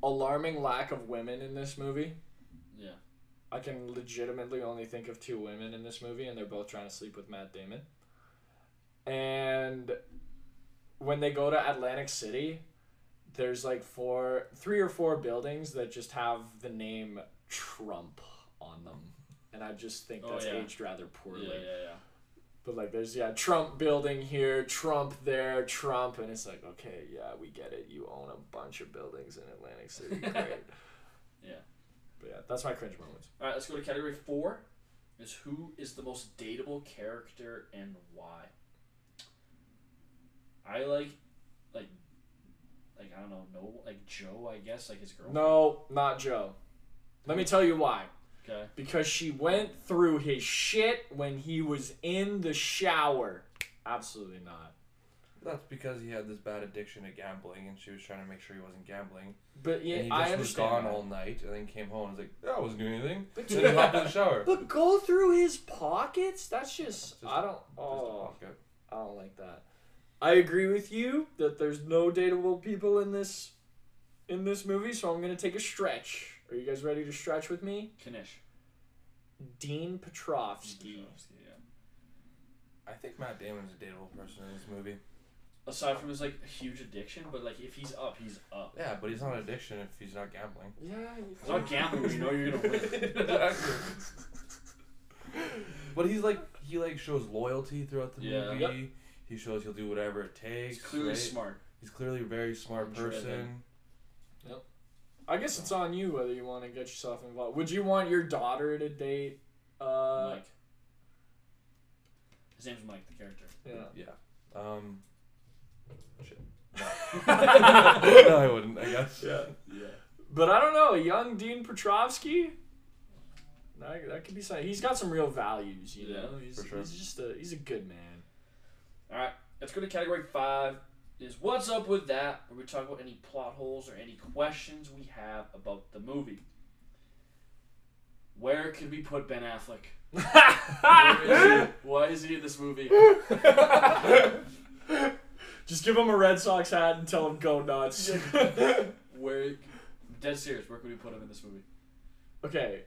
Alarming lack of women in this movie. I can legitimately only think of two women in this movie, and they're both trying to sleep with Matt Damon. And when they go to Atlantic City, there's like four, three or four buildings that just have the name Trump on them, and I just think Oh, that's yeah. aged rather poorly. Yeah, yeah, yeah. But like, there's yeah, Trump building here, Trump there, Trump, and it's like, okay, yeah, we get it. You own a bunch of buildings in Atlantic City, [LAUGHS] great. Yeah. But yeah, that's my cringe moment. All right, let's go to category four. Is who is the most dateable character and why? I like, like, like I don't know, no, like Joe, I guess, like his girlfriend. No, not Joe. Let me tell you why. Okay. Because she went through his shit when he was in the shower. Absolutely not. That's because he had this bad addiction to gambling, and she was trying to make sure he wasn't gambling. But yeah, and he I just was gone that. all night, and then came home and was like, "Yeah, I wasn't doing anything." But, Then he hopped in the shower. [LAUGHS] but go through his pockets? That's just, Just- I don't. Just a Oh, pocket. I don't like that. I agree with you that there's no dateable people in this in this movie, so I'm gonna take a stretch. Are you guys ready to stretch with me? Knish. Dean Petrovsky. Yeah. I think Matt Damon's a dateable person in this movie. Aside from his like huge addiction, but like if he's up, he's up. Yeah, but he's not an addiction if he's not gambling. Yeah, he's not gambling you know you're gonna win. [LAUGHS] [LAUGHS] but he's like he like shows loyalty throughout the Yeah. movie. Yep. He shows he'll do whatever it takes. He's clearly right? smart. He's clearly a very smart And driven. person. I guess it's on you whether you want to get yourself involved. Would you want your daughter to date? Uh, Mike. His name's Mike, the character. yeah. Yeah. Um. Shit. [LAUGHS] [LAUGHS] no, I wouldn't. I guess. Yeah. Yeah. But I don't know, young Dean Petrovsky. That, that could be something. He's got some real values, you Yeah, know. He's, for sure. he's just a he's a good man. All right, let's go to category five. Is what's up with that? Where we talk about any plot holes or any questions we have about the movie. Where could we put Ben Affleck? [LAUGHS] Where is he? Why is he in this movie? Just give him a Red Sox hat and tell him go nuts. [LAUGHS] Where? Dead serious. Where could we put him in this movie? okay,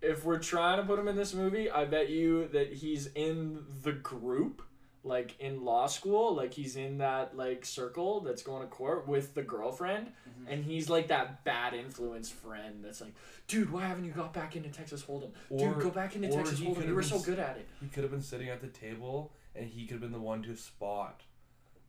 if we're trying to put him in this movie, I bet you that he's in the group, like in law school, like he's in that like circle that's going to court with the girlfriend, Mhm. and he's like that bad influence friend that's like, dude, why haven't you got back into Texas Hold'em? Or- dude, go back into Texas Hold'em. You were been so good at it. He could have been sitting at the table, and he could have been the one to spot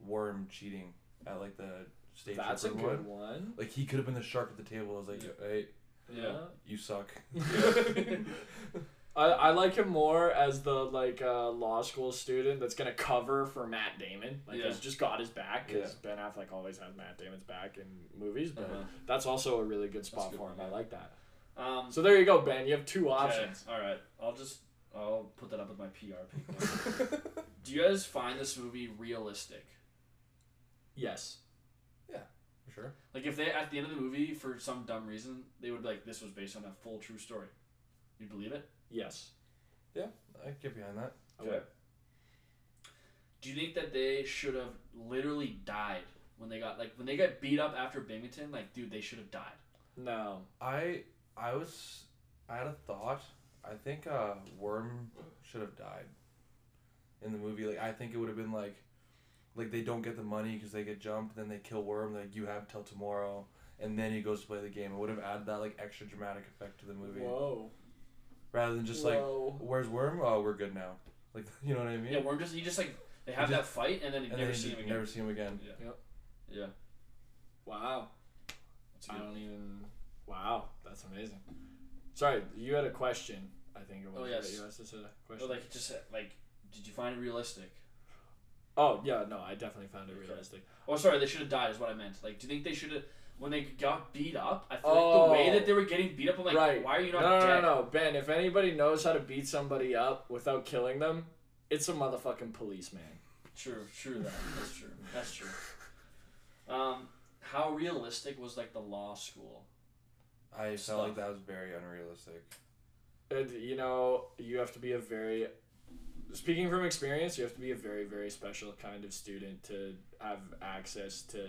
Worm cheating at like the stage. That's a good one. one. Like he could have been the shark at the table. I was like, hey, Yeah. you suck. [LAUGHS] [LAUGHS] I, I like him more as the like uh, law school student that's gonna cover for Matt Damon. Like Yeah. he's just got his back because Yeah. Ben Affleck always has Matt Damon's back in movies. But Uh-huh. that's also a really good spot good for one, him. I like that. Um, So there you go, Ben. You have two okay, options. All right. I'll just I'll put that up with my PR people. [LAUGHS] Do you guys find this movie realistic? Yes. Yeah, for sure. Like if they at the end of the movie for some dumb reason they would be like this was based on a full true story. you'd believe it? Yes. Yeah, I can get behind that. I would. Do you think that they should have literally died when they got like when they got beat up after Binghamton? Like, dude, they should have died. No. I I was I had a thought. I think uh Worm should have died in the movie. Like I think it would have been like like they don't get the money because they get jumped. Then they kill Worm. Like you have till tomorrow, and then he goes to play the game. It would have added that like extra dramatic effect to the movie Whoa. rather than just like where's Worm? Oh, we're good now. Like [LAUGHS] you know what I mean? Yeah, Worm just he just like they have He that fight and then you never then see him again. never see him again. Yeah. Yeah. Wow. That's I don't even. Wow. That's amazing. Sorry, you had a question. I think it was. Oh, right? yes. You asked us a But question. like just like, did you find it realistic? Oh yeah, no, I definitely found it Okay. realistic. Oh, sorry, they should have died. Is what I meant. Like, do you think they should have when they got beat up? I feel like the way Oh. that they were getting beat up, I'm like, right. why are you not no, no, dead? no, no, Ben. If anybody knows how to beat somebody up without killing them, it's a motherfucking policeman. True, true. That that's true. That's true. Um, how realistic was like the law school? I Stuff. felt like that was very unrealistic. And, you know, you have to be a very. Speaking from experience, you have to be a very, very special kind of student to have access to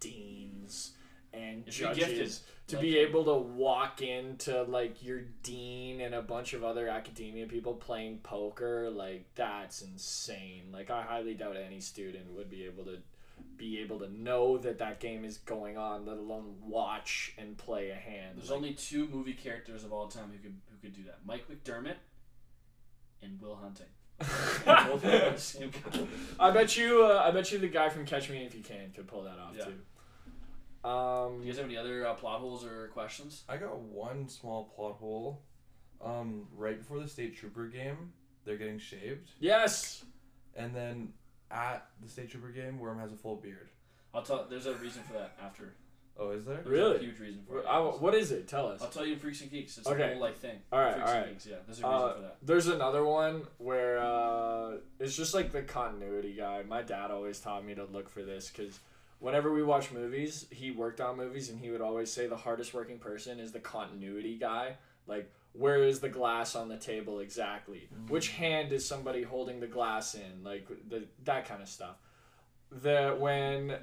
deans and If judges to be able to walk into like your dean and a bunch of other academia people playing poker like that's insane. Like i highly doubt any student would be able to be able to know that that game is going on let alone watch and play a hand. There's Like, only two movie characters of all time who could who could do that: Mike McDermott and Will Hunting. Both of them are the same guy. I bet you. Uh, I bet you the guy from Catch Me If You Can could pull that off Yeah. too. Um, Do you guys have any other uh, plot holes or questions? I got one small plot hole. Um, right before the state trooper game, they're getting shaved, yes. and then at the state trooper game, Worm has a full beard. I'll tell. There's a reason for that after. Oh, is there? There's Really? A huge reason for it. I, what is it? Tell us. I'll tell you in Freaks and Geeks. It's Okay. a whole like thing. All right, Freaks all and. Geeks, yeah, there's a reason Uh, for that. there's another one where uh, it's just like the continuity guy. My dad always taught me to look for this because whenever we watch movies, he worked on movies and he would always say the hardest working person is the continuity guy. Like, where is the glass on the table exactly? Which hand is somebody holding the glass in? Like the, that kind of stuff. That when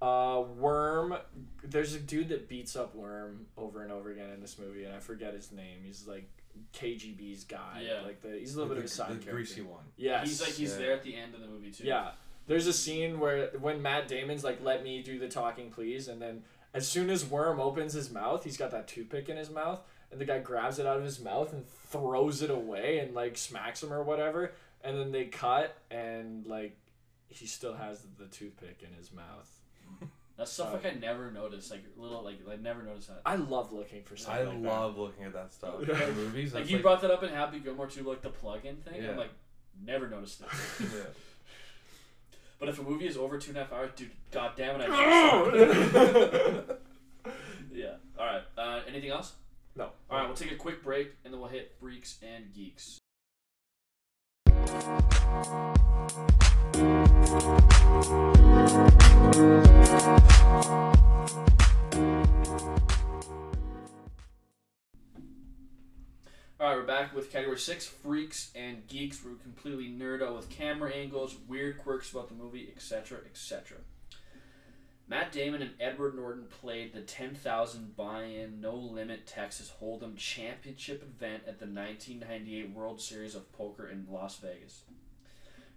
uh, Worm, there's a dude that beats up Worm over and over again in this movie, and I forget his name. He's like KGB's guy. Yeah. Like the he's a little bit of a the, side the character. greasy one. Yes. He's like he's Yeah. there at the end of the movie too. Yeah. There's a scene where when Matt Damon's like, "Let me do the talking, please," and then as soon as Worm opens his mouth, he's got that toothpick in his mouth, and the guy grabs it out of his mouth and throws it away and like smacks him or whatever, and then they cut and like he still has the toothpick in his mouth. That's stuff like I never noticed. Like little like I never noticed that. I love looking for stuff I like love looking at that stuff. Yeah. In movies, Like you like, brought that up in Happy Gilmore too, like the plug-in thing. Yeah. I'm like, never noticed it. [LAUGHS] yeah. but if a movie is over two and a half hours, dude, god damn it, I noticed that. it. Yeah. All right. Uh, anything else? no. All right. We'll take a quick break and then we'll hit freaks and geeks. All right, we're back with category six: freaks and geeks. We're completely nerd out with camera angles, weird quirks about the movie, etc., etc. Matt Damon and Edward Norton played the 10,000 buy-in, no-limit Texas Hold'em Championship event at the 1998 World Series of Poker in Las Vegas.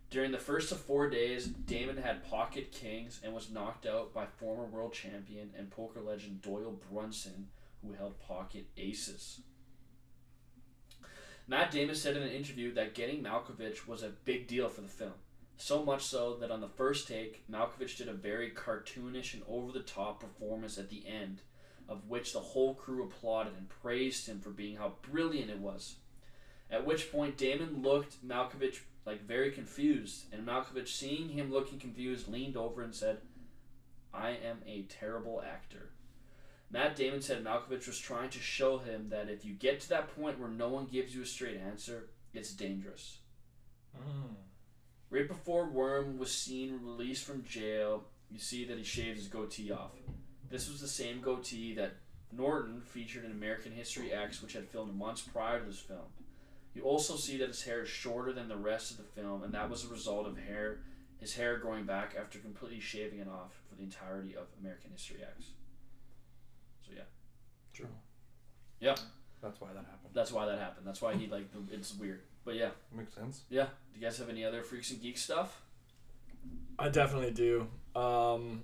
During the first of four days, Damon had pocket kings and was knocked out by former world champion and poker legend Doyle Brunson, who held pocket aces. Matt Damon said in an interview that getting Malkovich was a big deal for the film. So much so that on the first take, Malkovich did a very cartoonish and over the top performance at the end, of which the whole crew applauded and praised him for being how brilliant it was. At which point, Damon looked Malkovich like very confused, and Malkovich, seeing him looking confused, leaned over and said, I am a terrible actor. Matt Damon said Malkovich was trying to show him that if you get to that point where no one gives you a straight answer, it's dangerous. Mm. Right before Worm was seen released from jail, you see that he shaved his goatee off. This was the same goatee that Norton featured in American History X, which had filmed months prior to this film. You also see that his hair is shorter than the rest of the film, and that was a result of hair his hair growing back after completely shaving it off for the entirety of American History X. So yeah, True. Yeah. That's why that happened. that's why that happened. That's why he like it's weird. But yeah, Makes sense. yeah. Do you guys have any other freaks and geeks stuff? I definitely do. Um,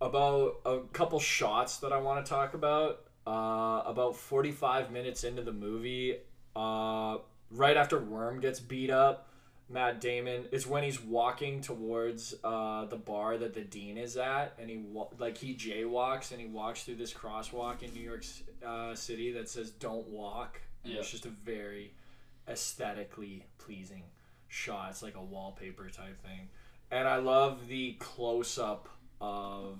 about a couple shots that I want to talk about. Uh, about 45 minutes into the movie, uh, right after Worm gets beat up, Matt Damon is when he's walking towards uh, the bar that the dean is at, and he wa- like he jaywalks and he walks through this crosswalk in New York uh, City that says "Don't walk." It's just a very aesthetically pleasing shot. It's like a wallpaper type thing. And I love the close up of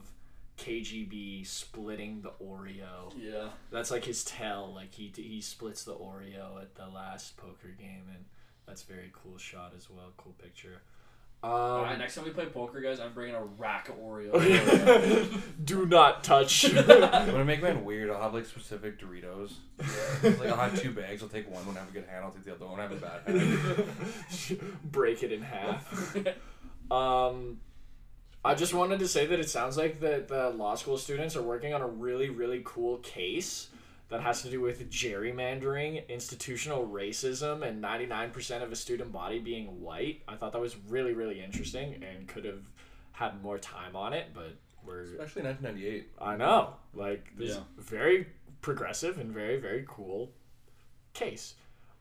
KGB splitting the Oreo. Yeah. That's like his tell. Like he he splits the Oreo at the last poker game, and that's a very cool shot as well. Cool picture. Um, All right, next time we play poker, guys, I'm bringing a rack of Oreos. [LAUGHS] [LAUGHS] do not touch. [LAUGHS] I'm gonna make mine weird. I'll have like specific Doritos. like I'll have two bags. I'll take one when I have a good hand. I'll take the other one when I have a bad hand. Break it in half. Um, I just wanted to say that it sounds like that the law school students are working on a really, really cool case that has to do with gerrymandering, institutional racism, and 99% of a student body being white. I thought that was really, really interesting and could have had more time on it, but we're. Especially 1998. I know. Like, this Yeah. very progressive and very, very cool case.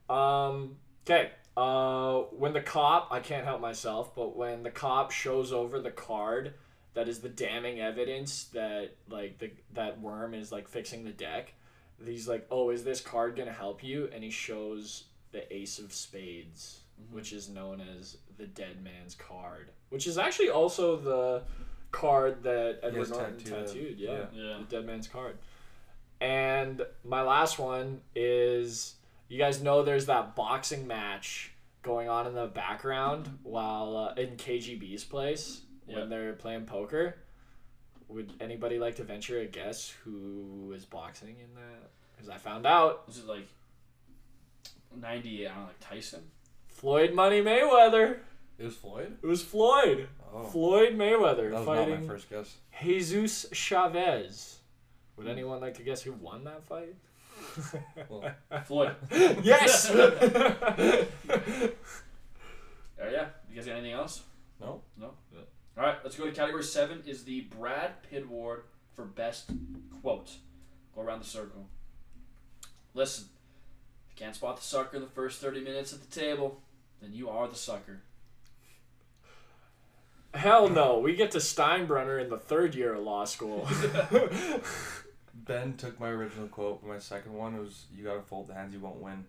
Um, okay. Uh, when the cop, I can't help myself, but when the cop shows over the card that is the damning evidence that, like, the that worm is, like, fixing the deck, he's like, oh, is this card going to help you? And he shows the ace of spades, which is known as the dead man's card, which is actually also the card that Edward has Norton tattooed. tattooed. Yeah, Yeah. Yeah. the dead man's card. And my last one is you guys know there's that boxing match going on in the background while uh, in KGB's place Yeah. when they're playing poker. Would anybody like to venture a guess who is boxing in that? Because I found out Was it like 98? I don't know, like Tyson? Floyd Money Mayweather. It was Floyd. It was Floyd. Oh, Floyd Mayweather that was not my fighting first guess. Jesus Chavez. Would anyone like to guess who won that fight? Well, [LAUGHS] Floyd. yes. Uh, [LAUGHS] yeah. You guys got anything else? no. No? Yeah. All right, let's go to category seven is the Brad Pitt Award for Best Quote. Go around the circle. Listen, if you can't spot the sucker in the first 30 minutes at the table, then you are the sucker. Hell no. We get to Steinbrenner in the third year of law school. [LAUGHS] [LAUGHS] Ben took my original quote, but my second one was, "You gotta fold the hands, you won't win,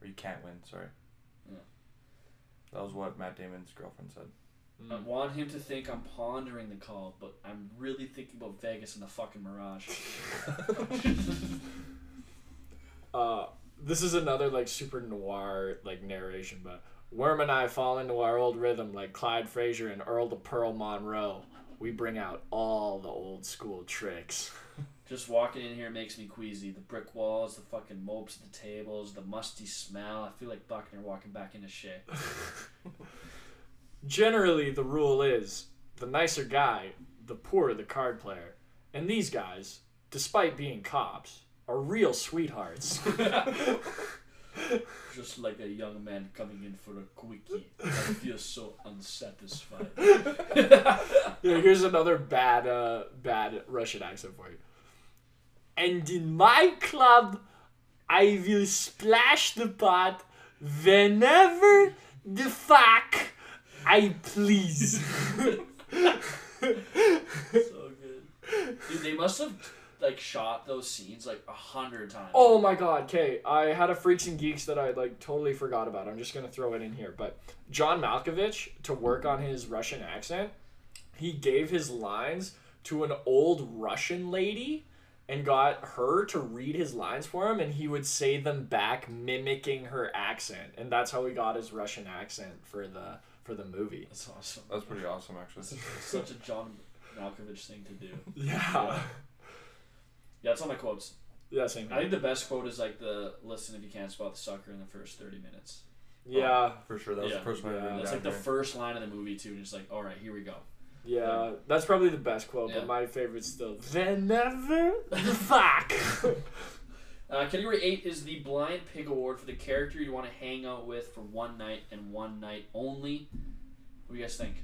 or you can't win." Sorry. Yeah. That was what Matt Damon's girlfriend said. I want him to think I'm pondering the call, but I'm really thinking about Vegas and the fucking Mirage. [LAUGHS] uh, this is another like super noir like narration, but Worm and I fall into our old rhythm like Clyde Frazier and Earl the Pearl Monroe. We bring out all the old school tricks. [LAUGHS] Just walking in here makes me queasy. The brick walls, the fucking mopes at the tables, the musty smell. I feel like Buckner walking back into Shea. [LAUGHS] Generally, the rule is the nicer guy the poorer the card player. And these guys, despite being cops, are real sweethearts. [LAUGHS] Just like a young man coming in for a quickie. I feel so unsatisfied. [LAUGHS] yeah, here's another bad uh bad Russian accent for you. And in my club, I will splash the pot whenever the fuck I please. [LAUGHS] so good. Dude, they must have like shot those scenes like a hundred times. Oh my god, okay. I had a Freaks and Geeks that I like totally forgot about. I'm just gonna throw it in here. But John Malkovich, to work on his Russian accent, he gave his lines to an old Russian lady and got her to read his lines for him and he would say them back mimicking her accent. And that's how he got his Russian accent for the for the movie. That's awesome. That's pretty awesome, actually. That's such a John Malkovich thing to do. Yeah. Yeah, that's all my quotes. Yeah, same I think the best quote is like the listen if you can't spot the sucker in the first thirty minutes. Oh, yeah. For sure, that was Yeah. the first one Yeah. wrote That's down like the first line of the movie too, and it's like, all right, here we go. Yeah, that's probably the best quote, Yeah. but my favorite's still [LAUGHS] whenever the fuck. [LAUGHS] Uh, category eight is the Blind Pig Award for the character you want to hang out with for one night and one night only. What do you guys think?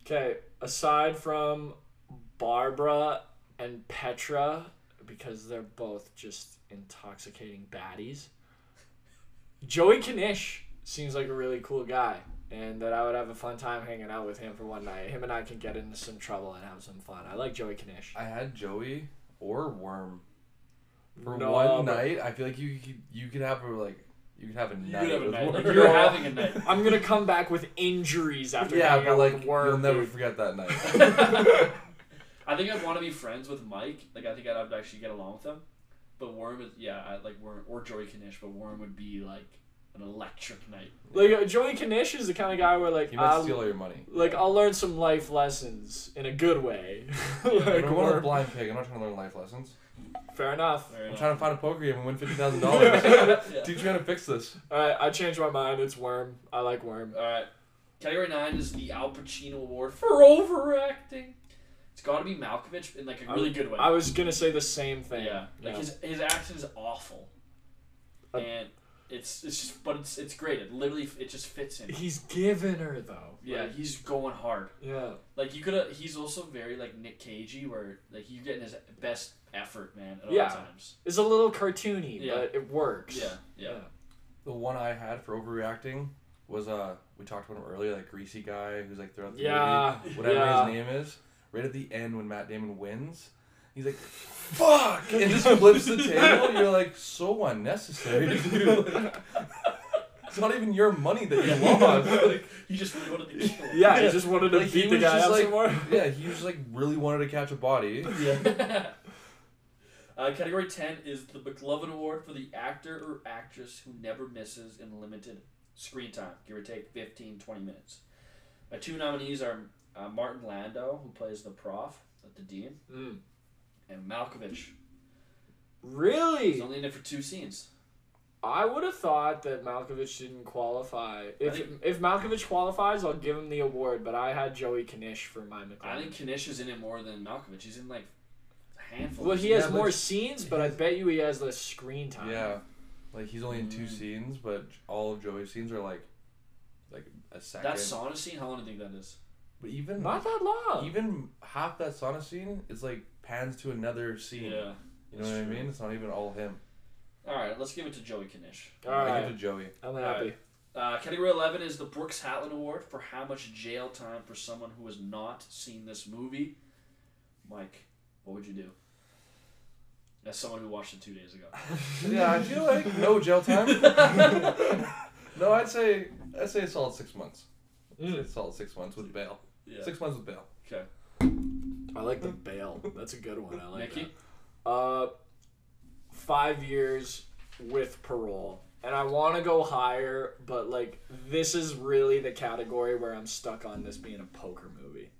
Okay, aside from Barbara and Petra, because they're both just intoxicating baddies, Joey Knish seems like a really cool guy, and that I would have a fun time hanging out with him for one night. Him and I can get into some trouble and have some fun. I like Joey Knish. I had Joey or Worm for No, one but- night. I feel like you could you could have a like you could have a You night. could have a with night. Worm. You're [LAUGHS] having a night. I'm gonna come back with injuries after yeah, hanging but out like with Worm. you'll never forget that night. [LAUGHS] [LAUGHS] I think I'd want to be friends with Mike. Like I think I'd have to actually get along with him. But Worm is yeah, I like Worm or Joey Knish, but Worm would be like an electric night. Like uh, Joey Knish is the kind of guy where like he might I'll, steal all your money. like I'll learn some life lessons in a good way. [LAUGHS] like, I'm not a Worm- blind pig. I'm not trying to learn life lessons. Fair enough. Fair I'm enough. trying to find a poker game and win fifty thousand [LAUGHS] dollars. Yeah. Teach me how to fix this. Alright, I changed my mind. It's Worm. I like Worm. All right. Category nine is the Al Pacino Award for overacting. It's got to be Malkovich in like a really good way. I was gonna say the same thing. yeah, like Yeah. his his accent is awful, Uh, and it's it's just but it's it's great. It literally it just fits in. He's giving her though. Yeah, Like, he's going hard. yeah. Like you could have. He's also very like Nick Cagey, where like you're getting his best effort, man, at Yeah. all times. It's a little cartoony, Yeah. but it works. Yeah, yeah. The one I had for overreacting was uh we talked about him earlier, like greasy guy who's like throughout the Yeah. movie, whatever yeah. his name is. Right at the end when Matt Damon wins, he's like, "Fuck!" and just flips the table. You're like, so unnecessary, dude. it's not even your money that you lost. Like, He just really wanted to kill. him. Yeah, he just wanted to Like, he beat the guy just up like- some more. [LAUGHS] yeah, he just like really wanted to catch a body. Yeah. [LAUGHS] uh, category 10 is the McLovin Award for the actor or actress who never misses in limited screen time, give or take 15, 20 minutes. My two nominees are uh, Martin Landau, who plays the prof at the Dean, Mm. And Malkovich. Really? He's only in it for two scenes. I would have thought that Malkovich didn't qualify. If think- if Malkovich qualifies, I'll give him the award. But I had Joey Knish for my McLovin. I think Knish is in it more than Malkovich. He's in like a handful Well, of he has but more he scenes, but I bet you he has less screen time. Yeah, like he's only in two Mm. scenes, but all of Joey's scenes are like, like a second. That sauna scene, how long do you think that is? but even Not that long. even half that sauna scene is like pans to another scene. Yeah. You know what I mean? It's not even all him. Alright, let's give it to Joey Knish. All right. I give it to Joey. I'm happy. Uh, category 11 is the Brooks Hatlen Award for how much jail time for someone who has not seen this movie. Mike, what would you do? As someone who watched it two days ago. [LAUGHS] yeah, I feel like no jail time. [LAUGHS] no, I'd say I'd say a solid six months. I'd say a solid six months with bail. Yeah. Six months with bail. Okay. I like the bail. That's a good one. I like that. Uh, five years with parole, and I want to go higher, but like this is really the category where I'm stuck on this being a poker movie.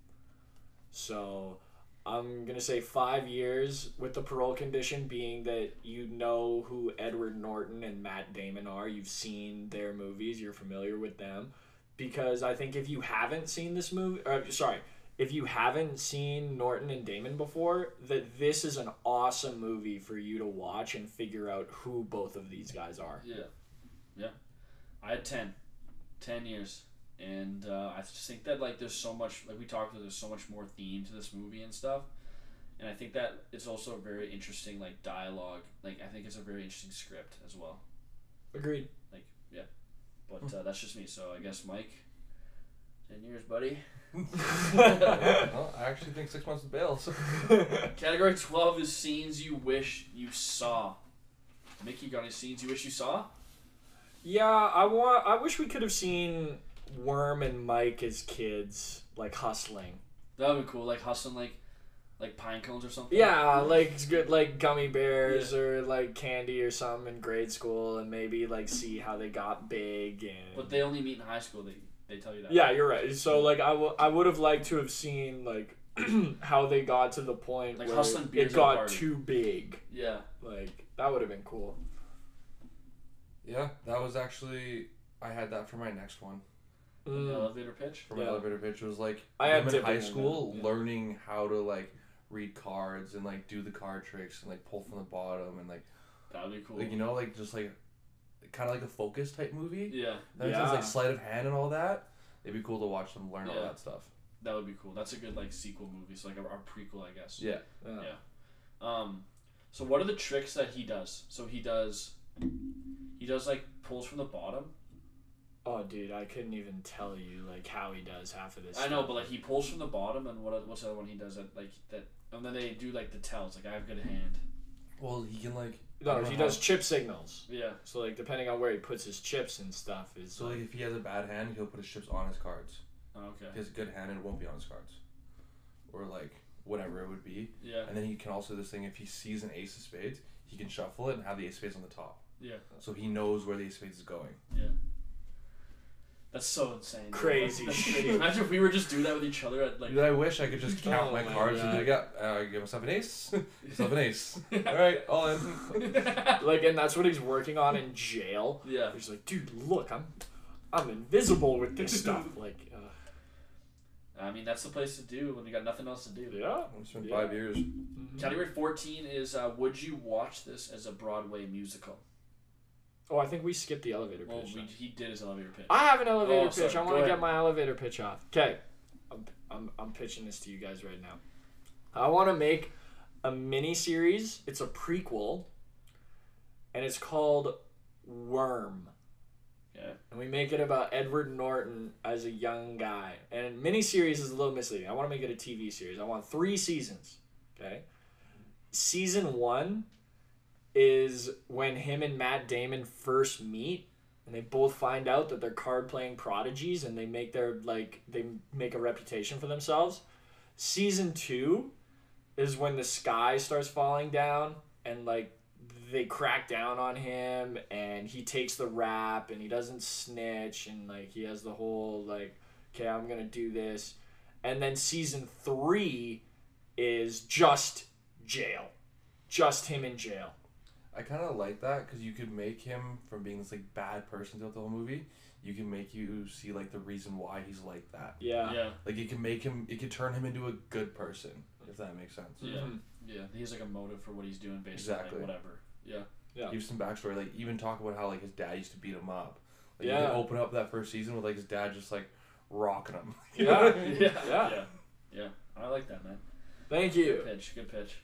So I'm gonna say five years with the parole condition being that you know who Edward Norton and Matt Damon are. You've seen their movies. You're familiar with them. Because I think if you haven't seen this movie, or sorry, if you haven't seen Norton and Damon before, that this is an awesome movie for you to watch and figure out who both of these guys are. Yeah, yeah. I had 10, 10 years, and uh, I just think that like there's so much like we talked about. There's so much more theme to this movie and stuff, and I think that it's also a very interesting like dialogue. Like I think it's a very interesting script as well. Agreed. Like, yeah. But uh, that's just me. So I guess Mike, ten years, buddy. [LAUGHS] well, I actually think six months is bail. So. [LAUGHS] Category twelve is scenes you wish you saw. Mickey, got any scenes you wish you saw? Yeah, I want. I wish we could have seen Worm and Mike as kids, like hustling. That would be cool. Like hustling, like like pine cones or something. Yeah, like it's good, like gummy bears or like candy or something in grade school, and maybe like see how they got big and. But they only meet in high school. They they tell you that. Yeah, you're right. So like I, w- I would have liked to have seen like [CLEARS THROAT] how they got to the point Like where hustling beers it got too big. Yeah. Like that would have been cool. Yeah, that was actually I had that for my next one. The Mm. elevator pitch. For my Yeah. elevator pitch it was like I them had in high school that, yeah. learning how to like read cards and like do the card tricks and like pull from the bottom and like That would be cool. like you know like just like kind of like a focus type movie. yeah, That makes sense, like sleight of hand and all that. It'd be cool to watch them learn all that stuff. that would be cool. That's a good like sequel movie. So like our, our prequel, I guess. Yeah. Yeah. Yeah. Um, so what are the tricks that he does? So he does, he does like pulls from the bottom. Oh, dude, I couldn't even tell you like how he does half of this. I know, but like he pulls from the bottom, and what what's the other one he does that like that? And then they do like the tells, like I have good hand. Well, he can like I no, he does chip signals. Yeah. So like depending on where he puts his chips and stuff is So like if he has a bad hand, he'll put his chips on his cards. Oh, okay. If he has a good hand, it won't be on his cards. Or like whatever it would be. Yeah. And then he can also do this thing if he sees an ace of spades, he can shuffle it and have the ace of spades on the top. Yeah. So he knows where the ace of spades is going. That's so insane. dude. Crazy That's crazy. Imagine if we were just do that with each other at like. Dude, I wish I could just [LAUGHS] count Oh my my cards and be like, yeah, uh, give myself an ace, [LAUGHS] myself an ace. [LAUGHS] All right, all in. like, and that's what he's working on in jail. yeah. He's like, dude, look, I'm, I'm invisible with this stuff. Like, uh, I mean, that's the place to do when you got nothing else to do. yeah. It's been Yeah. five years. Category 14 is uh, Would you watch this as a Broadway musical? Oh, I think we skipped the elevator Well, pitch. we, he did his elevator pitch. I have an elevator Oh, sorry. pitch. I Go want to ahead. get my elevator pitch off. Okay, I'm, I'm, I'm pitching this to you guys right now. I want to make a mini series. It's a prequel, and it's called Worm. Yeah. And we make it about Edward Norton as a young guy. And mini series is a little misleading. I want to make it a TV series. I want three seasons. Okay. Season one is when him and Matt Damon first meet and they both find out that they're card playing prodigies and they make their like they make a reputation for themselves. Season 2 is when the sky starts falling down and like they crack down on him and he takes the rap and he doesn't snitch and like he has the whole like okay, I'm going to do this. And then season 3 is just jail. Just him in jail. I kind of like that because you could make him from being this like bad person throughout the whole movie. You can make you see like the reason why he's like that. Yeah. Yeah. Like it can make him, it could turn him into a good person if that makes sense. Yeah. Mhm. Yeah. He has like a motive for what he's doing based Exactly. on like whatever. Yeah. Yeah. Give some backstory, like even talk about how like his dad used to beat him up. Like, You Yeah. can open up that first season with like his dad just like rocking him. Yeah. [LAUGHS] yeah. Yeah. Yeah. Yeah. I like that, man. Thank Good you. pitch. Good pitch.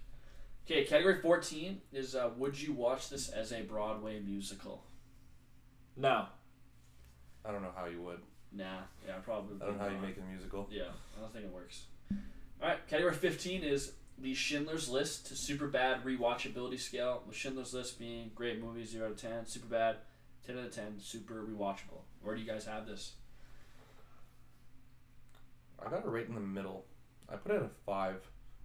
Okay, category 14 is uh, Would you watch this as a Broadway musical? No. I don't know how you would. Nah. Yeah, probably. I don't know how you not. make a musical. Yeah, I don't think it works. All right, category 15 is the Schindler's List to super bad rewatchability scale. With Schindler's List being great movie, 0 out of 10, super bad, 10 out of 10, super rewatchable. Where do you guys have this? I got it right in the middle. I put it at a five.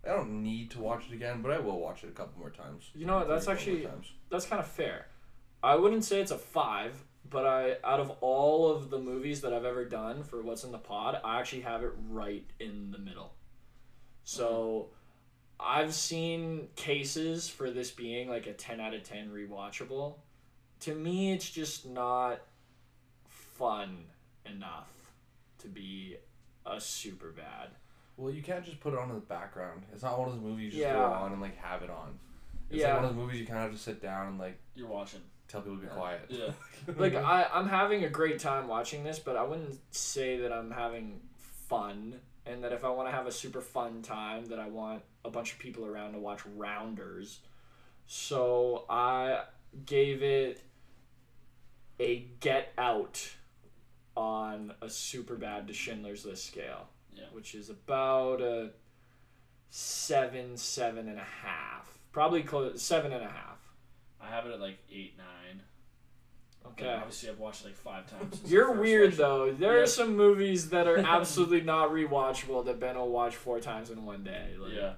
I don't need to watch it again, but I will watch it a couple more times. You know what? That's actually that's kind of fair. I wouldn't say it's a five, but I out of all of the movies that I've ever done for what's in the pod, I actually have it right in the middle. So I've seen cases for this being like a ten out of ten rewatchable. To me, it's just not fun enough to be a super bad. Well, you can't just put it on in the background. It's not one of those movies you just Yeah. throw on and like have it on. It's Yeah. like one of those movies you kind of have to sit down and like You're watching. tell people to be quiet. Yeah. [LAUGHS] like I, I'm having a great time watching this, but I wouldn't say that I'm having fun. And that if I want to have a super fun time, that I want a bunch of people around to watch Rounders. So I gave it a Get Out on a super bad to Schindler's List scale, Yeah. which is about a seven, seven and a half, probably close seven and a half. I have it at like eight, nine. Okay. But obviously, I've watched it like five times. since You're weird watched it. though. There Yeah. are some movies that are [LAUGHS] absolutely not rewatchable that Ben will watch four times in one day. Like, Yeah,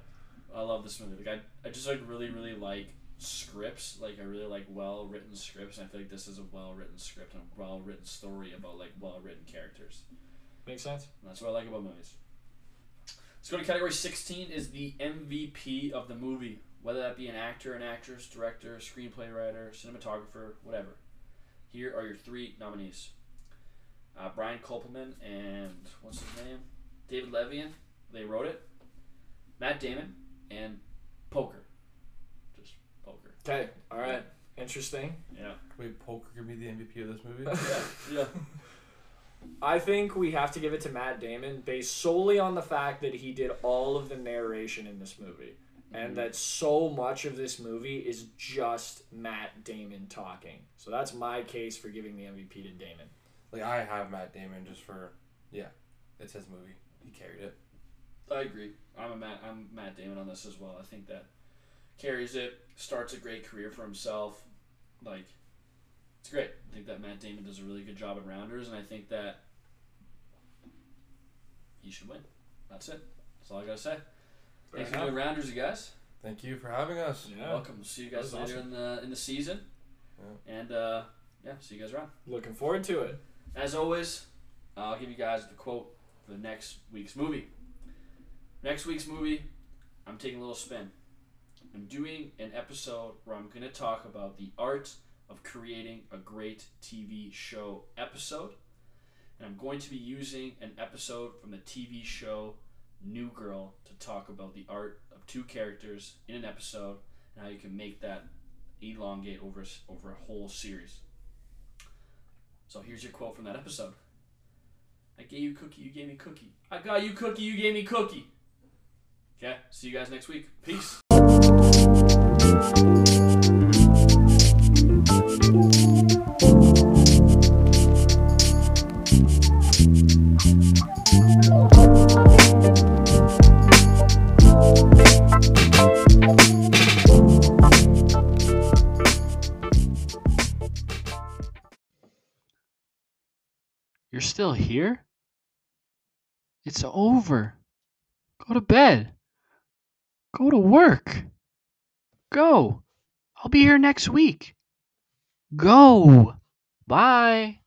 I love this movie. Like I, I just like really, really like scripts. Like I really like well written scripts, and I feel like this is a well written script and a well written story about like well written characters. Makes sense. And that's what I like about movies. Let's go to category sixteen. Is the MVP of the movie, whether that be an actor, an actress, director, screenplay writer, cinematographer, whatever. Here are your three nominees: uh, Brian Koppelman and what's his name, David Levien. They wrote it. Matt Damon and Poker. Just Poker. Okay. All right. Interesting. Yeah. Wait, Poker could be the MVP of this movie. [LAUGHS] Yeah. Yeah. [LAUGHS] I think we have to give it to Matt Damon based solely on the fact that he did all of the narration in this movie. And mm-hmm. that so much of this movie is just Matt Damon talking. So that's my case for giving the MVP to Damon. like I have Matt Damon just for yeah, it's his movie. He carried it. I agree. I'm a Matt. I'm Matt Damon on this as well. I think that carries it. Starts a great career for himself. Like, it's great. I think that Matt Damon does a really good job at Rounders, and I think that he should win. That's it. That's all I gotta say. Thanks for doing Rounders, you guys. Thank you for having us. Yeah. Welcome. We'll see you guys That was later in the in the season. And uh, yeah, see you guys around. Looking forward to it. As always, I'll give you guys the quote for the next week's movie. Next week's movie, I'm taking a little spin. I'm doing an episode where I'm going to talk about the art of creating a great TV show episode. And I'm going to be using an episode from the TV show New Girl to talk about the art of two characters in an episode and how you can make that elongate over, over a whole series. So here's your quote from that episode. I gave you cookie, you gave me cookie. I got you cookie, you gave me cookie. Okay, see you guys next week. Peace. Still here? It's over. Go to bed. Go to work. Go. I'll be here next week. Go. Bye.